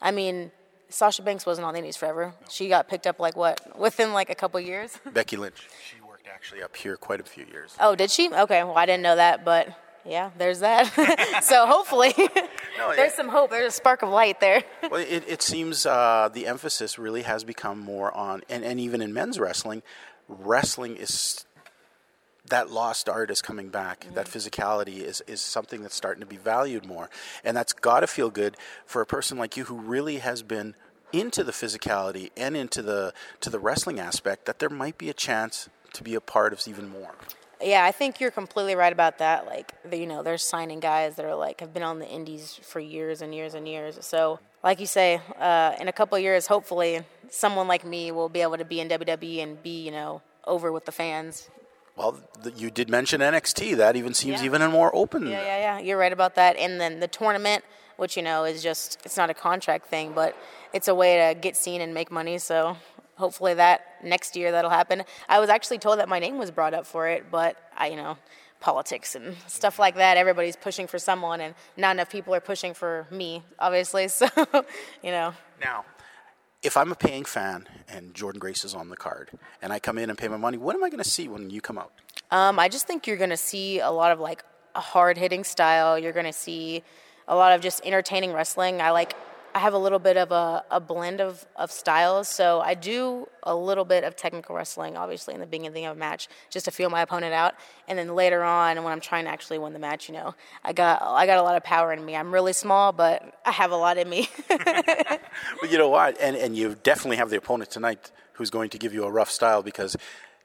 I mean, Sasha Banks wasn't on the Indies forever. She got picked up like what (laughs) within like a couple years. Becky Lynch, she worked actually up here quite a few years. Oh, did she? Okay, well I didn't know that, but yeah, there's that. (laughs) so hopefully, (laughs) No, (laughs) there's it- some hope. There's a spark of light there. Well, it, it seems uh, the emphasis really has become more on, and, and even in men's wrestling, wrestling is that lost art is coming back. That physicality is, is something that's starting to be valued more. And that's got to feel good for a person like you who really has been into the physicality and into the to the wrestling aspect that there might be a chance to be a part of even more. Yeah, I think you're completely right about that. Like, you know, they're signing guys that are like have been on the indies for years and years and years. So, like you say, uh, in a couple of years, hopefully, someone like me will be able to be in WWE and be, you know, over with the fans. Well, th- you did mention NXT. That even seems Yeah. even more open. Yeah, yeah, yeah. You're right about that. And then the tournament, which you know is just it's not a contract thing, but it's a way to get seen and make money. So hopefully that next year that'll happen. I was actually told that my name was brought up for it, but I, you know, politics and (laughs) stuff like that. Everybody's pushing for someone, and not enough people are pushing for me, obviously. (laughs) So, you know. Now, if I'm a paying fan and Jordynne Grace is on the card and I come in and pay my money, what am I going to see when you come out? Um, I just think you're going to see a lot of like a hard hitting style. You're going to see a lot of just entertaining wrestling. I like, I have a little bit of a, a blend of, of styles. So I do a little bit of technical wrestling, obviously, in the beginning of a match, just to feel my opponent out. And then later on, when I'm trying to actually win the match, you know, I got, I got a lot of power in me. I'm really small, but I have a lot in me. (laughs) (laughs) But you know what? And, and you definitely have the opponent tonight who's going to give you a rough style because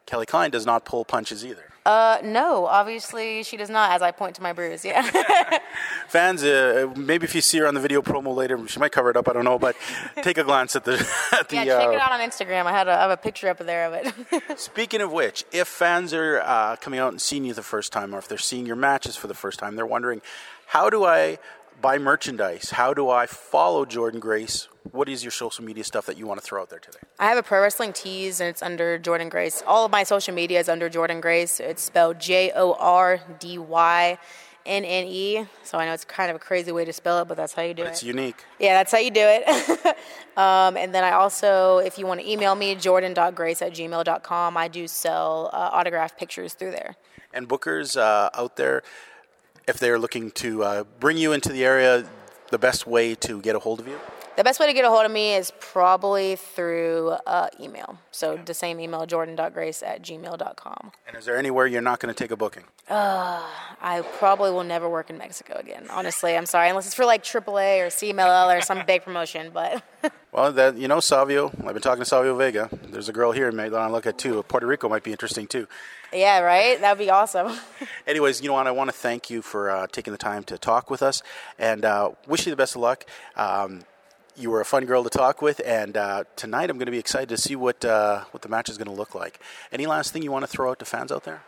Kelly Klein does not pull punches either. Uh, no, obviously she does not, as I point to my bruise. Yeah. (laughs) Fans, uh, maybe if you see her on the video promo later, she might cover it up. I don't know, but (laughs) take a glance at the at the. yeah, check it uh, out on Instagram. I had a, I have a picture up there of it. (laughs) Speaking of which, if fans are uh, coming out and seeing you the first time, or if they're seeing your matches for the first time, they're wondering, how do I buy merchandise? How do I follow Jordynne Grace? What is your social media stuff that you want to throw out there today? I have a pro wrestling tees and it's under Jordynne Grace. All of my social media is under Jordynne Grace. It's spelled J O R D Y N N E. So I know it's kind of a crazy way to spell it, but that's how you do it. It's unique. Yeah, that's how you do it. (laughs) um, and then I also, if you want to email me, jordan.grace at gmail.com, I do sell uh, autographed pictures through there. And bookers uh, out there, if they're looking to uh, bring you into the area, the best way to get a hold of you? The best way to get a hold of me is probably through uh, email. So the same email, jordan.grace at gmail.com. And is there anywhere you're not going to take a booking? I probably will never work in Mexico again. Honestly, I'm sorry, unless it's for like AAA or CMLL or some big promotion. But (laughs) Well, that you know, Savio. I've been talking to Savio Vega. There's a girl here that I look at too. Puerto Rico might be interesting too. yeah, right? That'd be awesome. (laughs) Anyways, you know what? I want to thank you for uh, taking the time to talk with us, and uh, wish you the best of luck. Um, you were a fun girl to talk with, and uh, tonight I'm going to be excited to see what uh, what the match is going to look like. Any last thing you want to throw out to fans out there?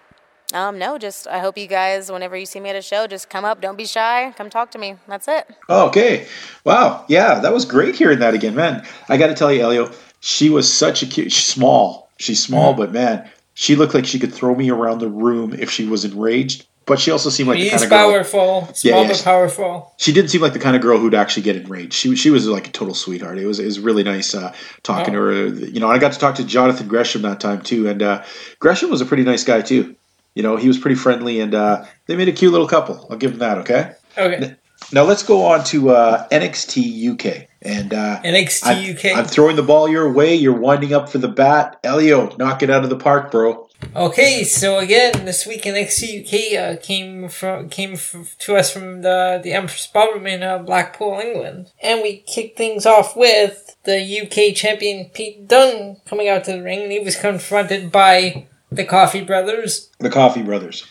Um, no, just I hope you guys, whenever you see me at a show, just come up. Don't be shy. Come talk to me. That's it. Okay. Wow. Yeah, that was great hearing that again, man. I got to tell you, Elio, she was such a cute. She's small. She's small, Mm-hmm. but man, she looked like she could throw me around the room if she was enraged. But she also seemed like the kind of girl. powerful. Small yeah. but powerful. She didn't seem like the kind of girl who'd actually get enraged. She she was like a total sweetheart. It was it was really nice uh, talking Oh. to her. You know, I got to talk to Jonathan Gresham that time too, and uh, Gresham was a pretty nice guy too. You know, he was pretty friendly, and uh, they made a cute little couple. I'll give them that. Okay. Okay. Now let's go on to uh, NXT UK. And uh, NXT I'm, UK. I'm throwing the ball your way. You're winding up for the bat. Elio, knock it out of the park, bro. Okay, so again, this week NXT UK uh, came from came f- to us from the the Empress Ballroom in uh, Blackpool, England, and we kicked things off with the UK champion Pete Dunne coming out to the ring, and he was confronted by the Coffey Brothers. The Coffey Brothers.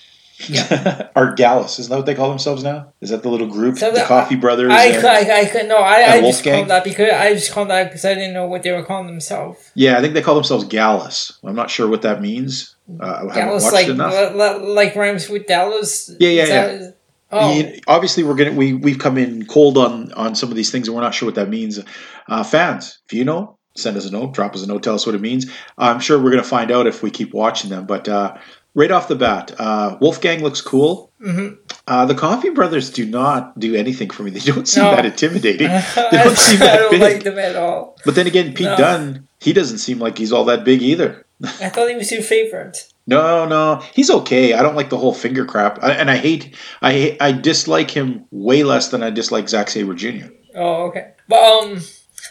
Yeah. (laughs) or Gallus, isn't that what they call themselves now? Is that the little group? So the the- Coffey Brothers. I, and- I, I, no, I, I just called that because I just called that because I didn't know what they were calling themselves. yeah, I think they call themselves Gallus. I'm not sure what that means. Uh, I haven't Dallas watched like li- li- like rhymes with Dallas. Yeah, yeah, that- Oh, You- obviously we're gonna we we've come in cold on on some of these things and we're not sure what that means uh, fans if you know send us a note drop us a note tell us what it means i'm sure we're gonna find out if we keep watching them but uh, right off the bat uh, wolfgang looks cool Mhm. uh, the Coffey brothers do not do anything for me they don't seem No. that intimidating (laughs) they don't seem that I don't big like them at all. but then again pete No. dunne he doesn't seem like he's all that big either (laughs) I thought he was your favorite. no, no, he's okay. I don't like the whole finger crap, I, and I hate, I hate, I dislike him way less than I dislike Zack Sabre Jr. Oh, okay. But um,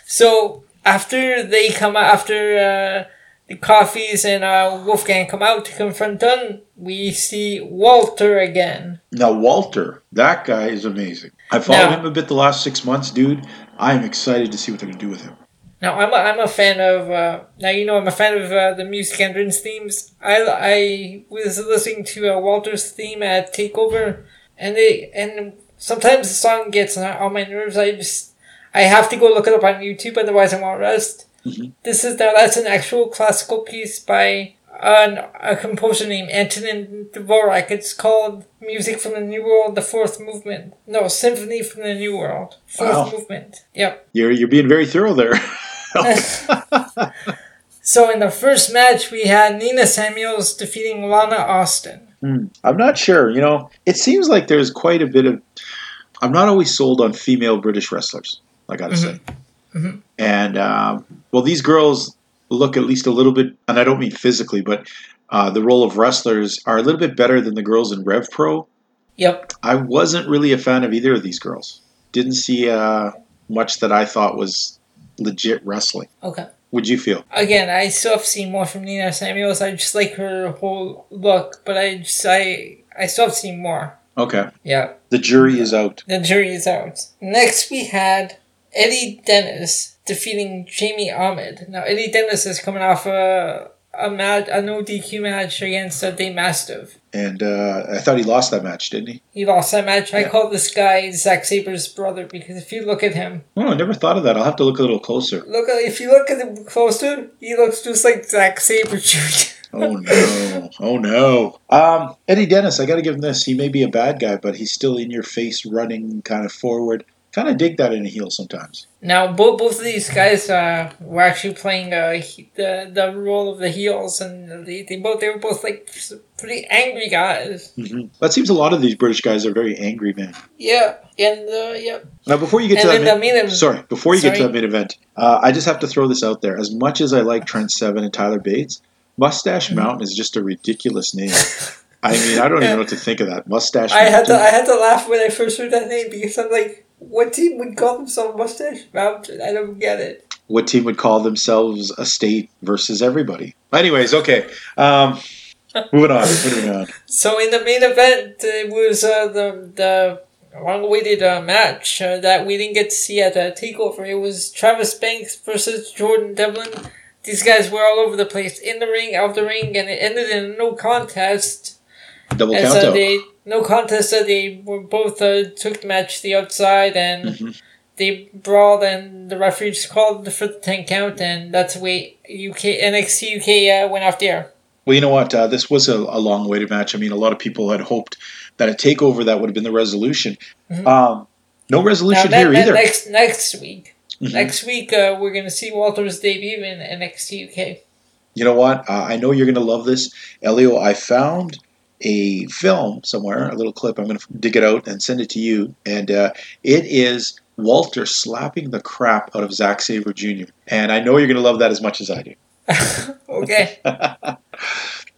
so after they come out, after uh, Coffeys and uh, Wolfgang come out to confront Dunne, we see Walter again. Now Walter, that guy is amazing. I followed Now- him a bit the last six months, dude. I am excited to see what they're gonna do with him. Now I'm a, I'm a fan of uh, now you know I'm a fan of uh, the music entrance themes. I I was listening to uh, Walter's theme at Takeover, and they and sometimes the song gets on on my nerves. I just I have to go look it up on YouTube, otherwise I won't rest. Mm-hmm. This is now that's an actual classical piece by an, a composer named Antonin Dvorak. It's called Music from the New World, the Fourth Movement. No, Symphony from the New World, Fourth Wow. Movement. Yep. You're you're being very thorough there. (laughs) So in the first match, we had Nina Samuels defeating Lana Austin. Hmm. I'm not sure. You know, it seems like there's quite a bit of. I'm not always sold on female British wrestlers. I gotta mm-hmm. say. And um, well, these girls look at least a little bit, and I don't mean physically, but uh, the role of wrestlers are a little bit better than the girls in Rev Pro. Yep. I wasn't really a fan of either of these girls. Didn't see uh, much that I thought was legit wrestling. Okay. Would you feel? Again, I still have seen more from Nina Samuels. I just like her whole look, but I just I I still have seen more. Okay. Yeah. The jury is out. The jury is out. Next, we had Eddie Dennis defeating Jamie Ahmed. Now, Eddie Dennis is coming off a a match, a no DQ match against uh, Dave Mastiff. And uh, I thought he lost that match, didn't he? He lost that match. I Yeah. call this guy Zack Sabre's brother because if you look at him, Oh, I never thought of that. I'll have to look a little closer. look if you look at him closer, he looks just like Zack Sabre (laughs) Jr. Oh no! Oh no! Um, Eddie Dennis, I got to give him this. He may be a bad guy, but he's still in your face, running kind of forward. Kind of dig that in a heel sometimes. Now, both both of these guys uh, were actually playing uh, the the role of the heels, and they, they both they were both like pretty angry guys. hmm That seems a lot of these British guys are very angry men. Yeah, and uh, yeah, Now, before you get And to then that, the main, sorry, before you get to that main event, uh, I just have to throw this out there. As much as I like Trent Seven and Tyler Bates, Mustache Mm-hmm. Mountain is just a ridiculous name. I mean, I don't even know (laughs) what to think of that. Mustache. I had to I had to laugh when I first heard that name because I'm like, What team would call themselves Mustache Mountain? I don't get it. What team would call themselves a state versus everybody? Anyways, okay. Um, (laughs) moving on. Moving on. So in the main event, it was uh, the the long-awaited uh, match uh, that we didn't get to see at uh, Takeover. It was Travis Banks versus Jordan Devlin. These guys were all over the place, in the ring, out the ring, and it ended in a no contest. Double And count so out. they no contest. So they were both uh, took the match to the outside and Mhm. they brawled, and the referee just called for the ten count, and that's the way UK NXT UK uh, went off the air. Well, you know what? Uh, this was a, a long-awaited match. I mean, a lot of people had hoped that a takeover that would have been the resolution. Um, no Now, resolution that, here that either. next next week, Mhm. next week uh, we're gonna see Walter's debut in NXT UK. You know what? Uh, I know you're going to love this, Elio. I found a film somewhere, a little clip. I'm going to dig it out and send it to you. And uh, it is Walter slapping the crap out of Zack Sabre Jr. And I know you're going to love that as much as I do. (laughs) Okay. (laughs)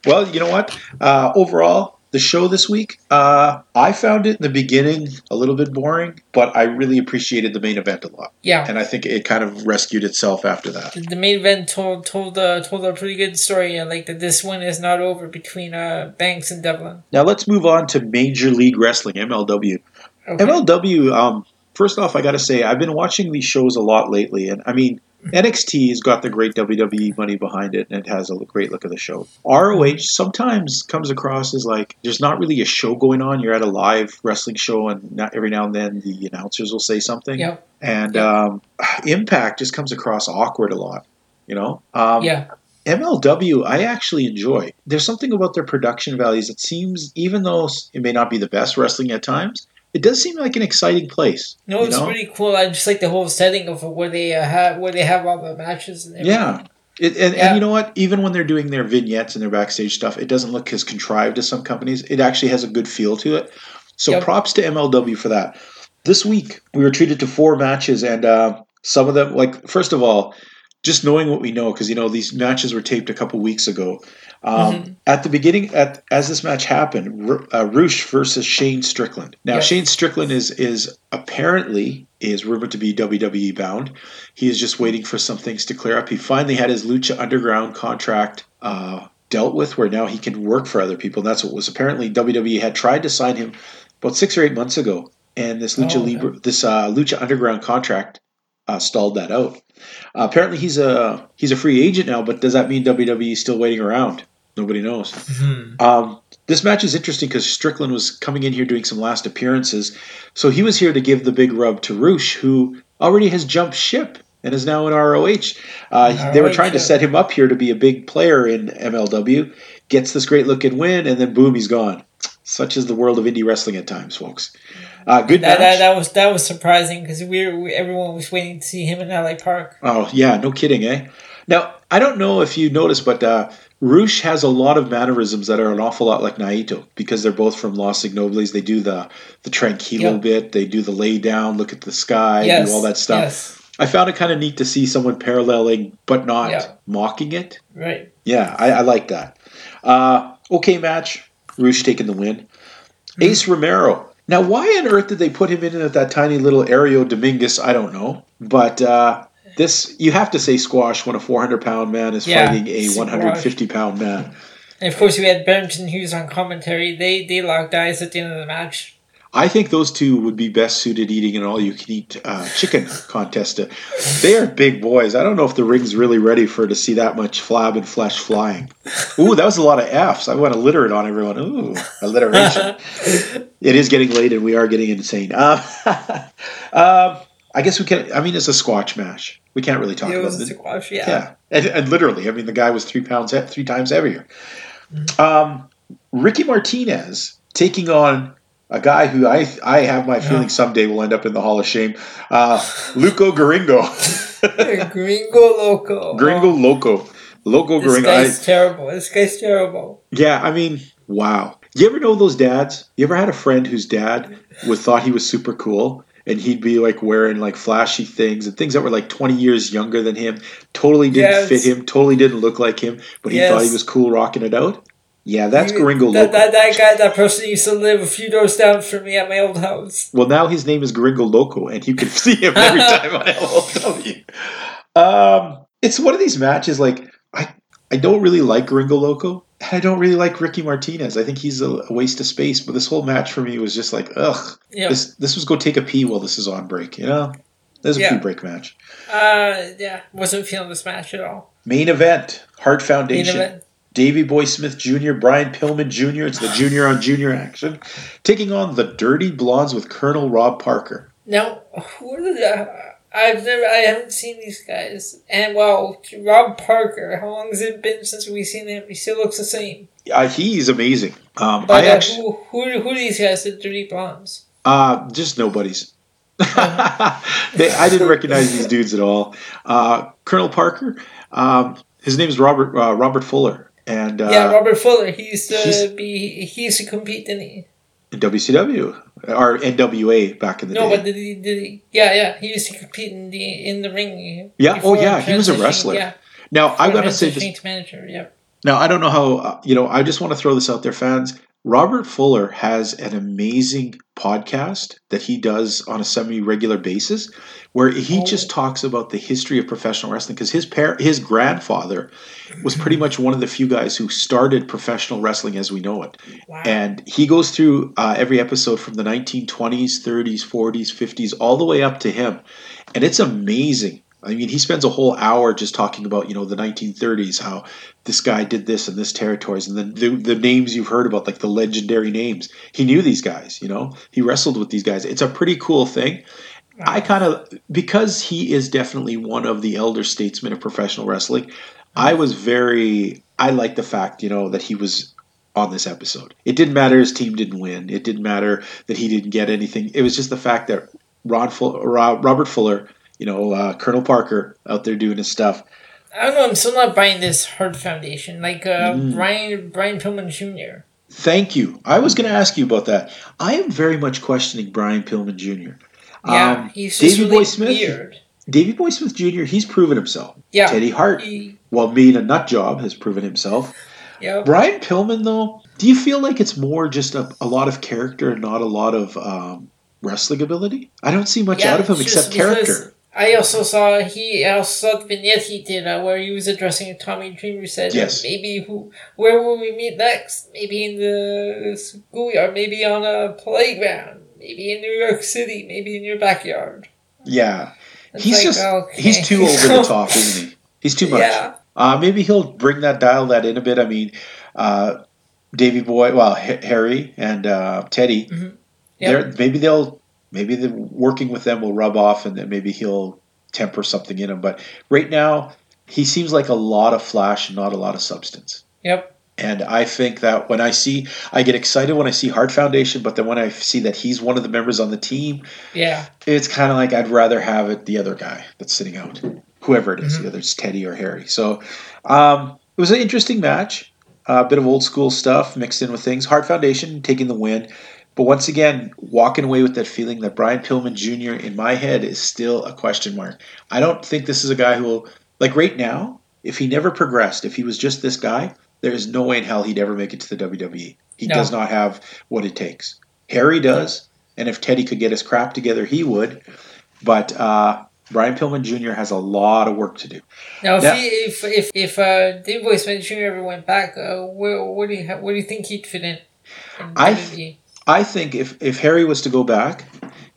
Well, you know what? Uh, overall, the show this week, uh, I found it in the beginning a little bit boring, but I really appreciated the main event a lot. Yeah. And I think it kind of rescued itself after that. The main event told told uh, told a pretty good story, uh, like that this one is not over between uh, Banks and Devlin. Now let's move on to Major League Wrestling, MLW. Okay. MLW, um, first off, I got to say, I've been watching these shows a lot lately. And I mean, NXT has got the great WWE money behind it, and it has a great look of the show. ROH sometimes comes across as like there's not really a show going on. You're at a live wrestling show, and not every now and then the announcers will say something. Yeah. And um, Impact just comes across awkward a lot, you know? Um, Yeah. MLW, I actually enjoy. There's something about their production values that seems, even though it may not be the best wrestling at times, it does seem like an exciting place. No, it's know? pretty cool. I just like the whole setting of where they uh, have where they have all the matches. And everything. Yeah. It, and, Yeah. and you know what? Even when they're doing their vignettes and their backstage stuff, it doesn't look as contrived as some companies. It actually has a good feel to it. So Yep. props to MLW for that. This week, we were treated to four matches, and uh, some of them, like, first of all, just knowing what we know, because, you know, these matches were taped a couple weeks ago. Um, Mhm. At the beginning, at as this match happened, Ru- uh, Rush versus Shane Strickland. Now, Yep. Shane Strickland is is apparently is rumored to be WWE bound. He is just waiting for some things to clear up. He finally had his Lucha Underground contract uh, dealt with, where now he can work for other people. And that's what was apparently WWE had tried to sign him about six or eight months ago, and this Lucha Oh, okay. Libre, this uh, Lucha Underground contract uh, stalled that out. Uh, apparently, he's a he's a free agent now, but does that mean WWE is still waiting around? Nobody knows. Mhm. Um, this match is interesting because Strickland was coming in here doing some last appearances, so he was here to give the big rub to Rush, who already has jumped ship and is now in ROH. Uh, they were ROH, trying to set him up here to be a big player in MLW, gets this great looking win, and then boom, he's gone. Such is the world of indie wrestling at times, folks. Uh, good That, match. that, that was that was surprising because we we, everyone was waiting to see him in LA Park. Oh yeah, no kidding, eh? Now I don't know if you noticed, but uh, Rush has a lot of mannerisms that are an awful lot like Naito because they're both from Los Ignobles. They do the the tranquilo Yeah. bit, they do the lay down, look at the sky, yes, do all that stuff. Yes, I found it kind of neat to see someone paralleling but not Yeah. mocking it. right. Yeah, I, I like that. Uh, okay, match. Rush taking the win. Ace Romero. Now, why on earth did they put him in at that tiny little Ario Dominguez? I don't know. But uh, this, you have to say squash when a 400 pound man is Yeah, fighting a 150 pound man. And of course, we had Barrington Hughes on commentary. They they locked eyes at the end of the match. I think those two would be best suited eating an all you can eat uh, chicken (laughs) contest. They are big boys. I don't know if the ring's really ready for to see that much flab and flesh flying. Ooh, that was a lot of F's. I want to litter it on everyone. Ooh, alliteration. (laughs) it is getting late and we are getting insane. Uh, (laughs) um, I guess we can. I mean, it's a squash match. We can't really talk it about was a it. squash. Yeah. Yeah, and, and literally, I mean, the guy was three pounds, three times heavier. Um, Ricky Martinez taking on a guy who I I have my feeling someday will end up in the Hall of Shame, uh, Luco Gringo, Gringo Loco. Gringo Loco, Loco This Gringo. I- guy's terrible. This guy's terrible. yeah, I mean, wow. You ever know those dads? You ever had a friend whose dad would thought he was super cool? And he'd be like wearing like flashy things and things that were like 20 years younger than him. Totally didn't Yes. fit him, totally didn't look like him, but he thought he was cool rocking it out. Yeah, that's You- Gringo that, Loco. that, that guy, that person used to live a few doors down from me at my old house. Well, now his name is Gringo Loco, and you can (laughs) see him every (laughs) time on LLW. Um, it's one of these matches. Like I, I don't really like Gringo Loco. and I don't really like Ricky Martinez. I think he's a, a waste of space. But this whole match for me was just like, ugh. Yeah. This this was go take a pee while this is on break. You know, this is a pee break match. Uh, yeah, wasn't feeling this match at all. Main event: Hart Main Foundation. Davy Boy Smith Jr., Brian Pillman Jr. It's the junior on junior action, taking on the Dirty Blondes with Colonel Rob Parker. Now, who are the, I've never, I haven't seen these guys. And well, Rob Parker, how long has it been since we've seen him? He still looks the same. Uh, he's amazing. Um, But I uh, actually, who, who, who are these guys, the Dirty Blondes? uh, just nobodies. (laughs) they, I didn't recognize these dudes at all. Uh, Colonel Parker, um, his name is Robert uh, Robert Fuller, and uh, yeah, Robert Fuller. He used to he's- be, he used to compete, in WCW or NWA back in the No, day. No, but did he, did he? Yeah, yeah, he used to compete in the in the ring. Yeah, oh, yeah, he was a wrestler. Yeah, now I gotta say this. manager. Yeah. Now, I don't know how, uh, you know, I just want to throw this out there, fans. Robert Fuller has an amazing podcast that he does on a semi regular basis where he Oh. just talks about the history of professional wrestling because his par- his grandfather was pretty much one of the few guys who started professional wrestling as we know it. Wow. And he goes through uh, every episode from the 1920s, 30s, 40s, 50s, all the way up to him. And it's amazing. I mean, he spends a whole hour just talking about, you know, the 1930s, how this guy did this in this territories, and then the, the names you've heard about, like the legendary names. He knew these guys, you know, he wrestled with these guys. It's a pretty cool thing. I kind of, because he is definitely one of the elder statesmen of professional wrestling, I was very, I like the fact, you know, that he was on this episode. It didn't matter his team didn't win. It didn't matter that he didn't get anything. It was just the fact that Ron Robert Fuller, you know, uh, Colonel Parker out there doing his stuff. I don't know. I'm still not buying this Hart Foundation. Like uh, Mm. Brian Brian Pillman Jr. Thank you. I was going to ask you about that. I am very much questioning Brian Pillman Jr. Yeah, Um, he's just Davey really Boy Smith, weird. Davey Boy Smith Jr. He's proven himself. Yeah, Teddy Hart, He, while being a nut job, has proven himself. (laughs) yeah. Brian Pillman, though, do you feel like it's more just a, a lot of character and not a lot of um, wrestling ability? I don't see much Yeah, out of him except character. I also saw he I also saw the vignette he did uh, where he was addressing Tommy Dreamer said Yes. maybe who where will we meet next? Maybe in the schoolyard, maybe on a playground, maybe in New York City, maybe in your backyard. Yeah, It's he's like, just okay. he's too (laughs) over the top, isn't he? He's too much. Yeah. Uh, maybe he'll bring that dial that in a bit. I mean, uh, Davey Boy, well, H- Harry and uh, Teddy. Yep. They're maybe they'll maybe the working with them will rub off, and then maybe he'll temper something in him. But right now, he seems like a lot of flash and not a lot of substance. Yep. And I think that when I see, I get excited when I see Hart Foundation, but then when I see that he's one of the members on the team, Yeah. it's kind of like I'd rather have it the other guy that's sitting out, whoever it is, whether it's Teddy or Harry. So um, it was an interesting match, a bit of old school stuff mixed in with things. Hart Foundation taking the win, but once again walking away with that feeling that Brian Pillman Jr. in my head is still a question mark. I don't think this is a guy who will like right now. If he never progressed, if he was just this guy, there is no way in hell he'd ever make it to the WWE. He No. does not have what it takes. Harry does, and if Teddy could get his crap together, he would. But uh, Brian Pillman Jr. has a lot of work to do. Now, if he, if if if uh, Boy Smith Jr. ever went back, uh, where what do you ha- where do you think he'd fit in? in I? I think if, if Harry was to go back,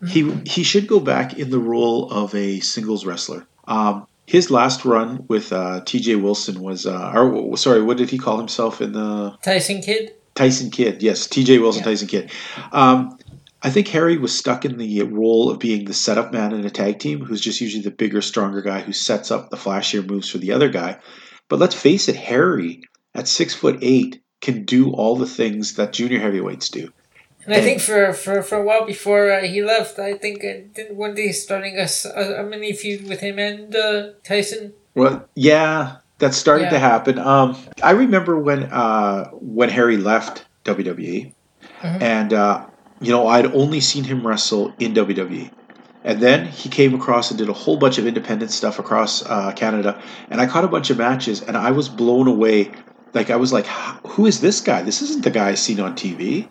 he he should go back in the role of a singles wrestler. Um, his last run with uh, T.J. Wilson was, uh, or sorry, what did he call himself in the Tyson Kid? Tyson Kid, Yes, T.J. Wilson, Yeah. Tyson Kid. Um, I think Harry was stuck in the role of being the setup man in a tag team, who's just usually the bigger, stronger guy who sets up the flashier moves for the other guy. But let's face it, Harry at six foot eight can do all the things that junior heavyweights do. And I think for, for, for a while before uh, he left, I think uh, didn't one day starting a a mini feud with him and uh, Tyson. Well, yeah, that started Yeah. to happen. Um, I remember when uh, when Harry left WWE, Mhm. and uh, you know I'd only seen him wrestle in WWE, and then he came across and did a whole bunch of independent stuff across uh, Canada, and I caught a bunch of matches, and I was blown away like I was like, who is this guy? This isn't the guy I seen on TV.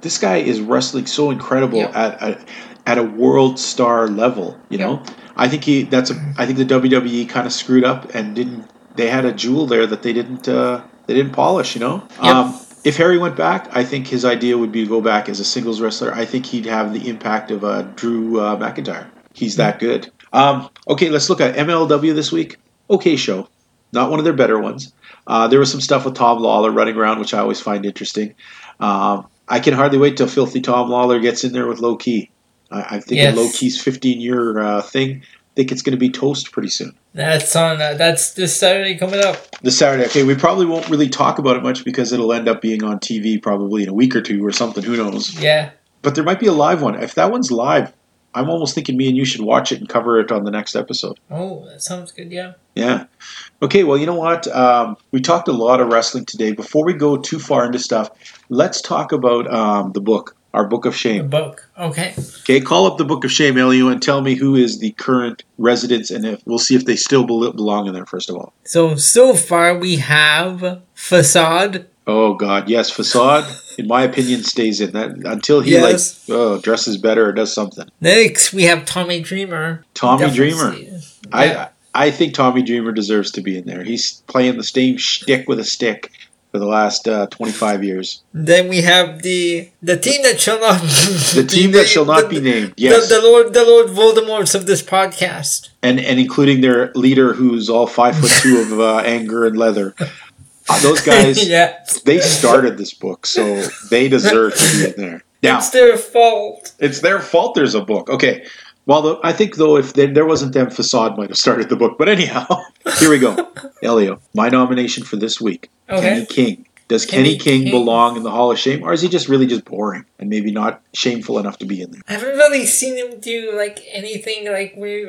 This guy is wrestling so incredible at, at at a world star level. You know, I think he that's a I think the WWE kind of screwed up and didn't. They had a jewel there that they didn't uh, they didn't polish. You know. Yep. Um, if Harry went back, I think his idea would be to go back as a singles wrestler. I think he'd have the impact of uh, Drew uh, McIntyre. He's that good. Um, okay, let's look at MLW this week. Okay, show. Not one of their better ones. Uh, there was some stuff with Tom Lawlor running around, which I always find interesting. Um, I can hardly wait till Filthy Tom Lawlor gets in there with Low Ki. I, I'm thinking Yes. Low Ki's 15 year uh, thing. I think it's going to be toast pretty soon. That's on. Uh, that's this Saturday coming up. This Saturday. Okay, we probably won't really talk about it much because it'll end up being on TV probably in a week or two or something. Who knows? Yeah. But there might be a live one. If that one's live, I'm almost thinking me and you should watch it and cover it on the next episode. Oh, that sounds good. Yeah. Yeah. Okay, well, you know what? Um, we talked a lot of wrestling today. Before we go too far into stuff, let's talk about um, the book, our Book of The Shame. book. Okay. Okay, call up the Book of Shame, Elio, and tell me who is the current residents, and if we'll see if they still belong in there, first of all. So so far we have facade. Oh, God, yes, Facade, in my opinion, stays in. that Until he, Yes. like, oh, dresses better or does something. Next we have Tommy Dreamer. Tommy Definitely Dreamer. I I think Tommy Dreamer deserves to be in there. He's playing the same shtick with a stick for the last uh, 25 years. Then we have the the team that shall not (laughs) The team that shall not be named. Yes. The, the Lord the Lord Voldemorts of this podcast. and and including their leader, who's all five foot two of uh, anger and leather. Uh, those guys, (laughs) yeah. they started this book, so they deserve to be in there. (laughs) Now It's their fault. it's their fault. There's a book. Okay. Well, the, I think though, if there, there wasn't them, Facade might have started the book. But anyhow, (laughs) here we go. Elio, my nomination for this week: Okay. Kenny King. Does Kenny Kenny, King, King. belong in the Hall of Shame, or is he just really just boring and maybe not shameful enough to be in there? I haven't really seen him do like anything like we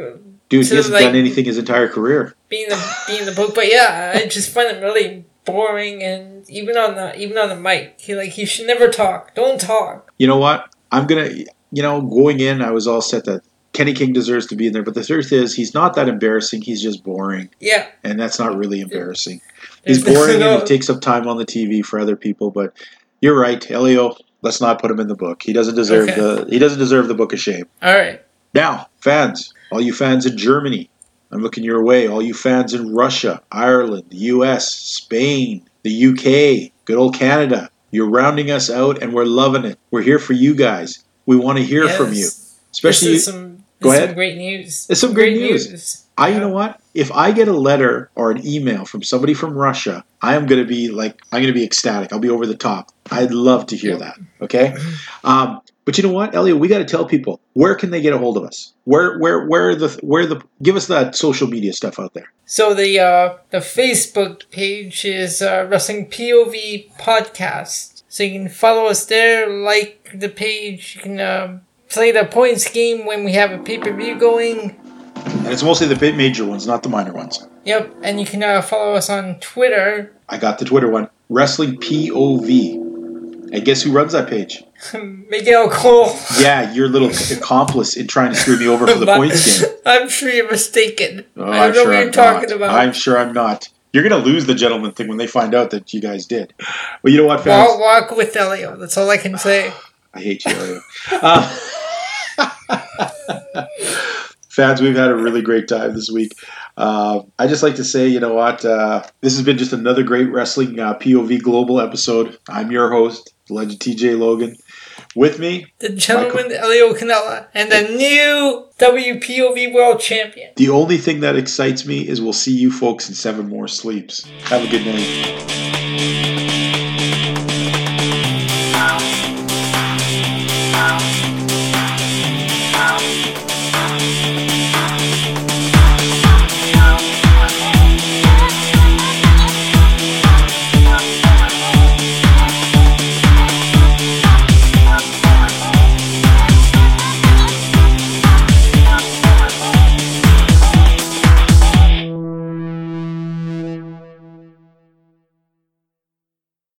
Dude, he hasn't like- done anything his entire career. being the being the book. But yeah, I just find him really boring and even on the even on the mic, he like he should never talk. Don't talk. you know what? I'm gonna, you know, going in, I was all set that Kenny King deserves to be in there. But the truth is, he's not that embarrassing. He's just boring, Yeah. and that's not really embarrassing. He's boring no- (laughs) and he takes up time on the TV for other people. But you're right, Elio. Let's not put him in the book. He doesn't deserve Okay. the. He doesn't deserve the book of shame. All right. Now, fans, all you fans in Germany, I'm looking your way. All you fans in Russia, Ireland, the U.S., Spain, the U.K., good old Canada, you're rounding us out, and we're loving it. We're here for you guys. We want to hear from you, especially. some Go ahead. some great news. It's some great news. I, you know what? If I get a letter or an email from somebody from Russia, I am going to be like, I'm going to be ecstatic. I'll be over the top. I'd love to hear that. Okay. Um, but you know what, Elliot? We got to tell people where can they get a hold of us? Where, where, where the, where the? Give us that social media stuff out there. So the uh, the Facebook page is uh, Wrestling POV Podcast. So you can follow us there, like the page. You can uh, play the points game when we have a pay per view going. And it's mostly the major ones, not the minor ones. Yep, and you can uh, follow us on Twitter. I got the Twitter one, Wrestling POV. And guess who runs that page? (laughs) Miguel Cole. Yeah, your little (laughs) accomplice in trying to screw me over for the points game. (laughs) I'm sure you're mistaken. Oh, I don't know what I'm you're talking about. I'm sure I'm not. You're gonna lose the gentleman thing when they find out that you guys did. Well, you know what, fans? Walk, walk with Elio. That's all I can say. (sighs) I hate you, Elio. Uh, fans, we've had a really great time this week. Uh, I just like to say, you know what? Uh, this has been just another great wrestling uh, POV Global episode. I'm your host, Legend TJ Logan. With me, The gentleman Elio Canella and the new WPOV World Champion. the only thing that excites me is we'll see you folks in seven more sleeps. Have a good night.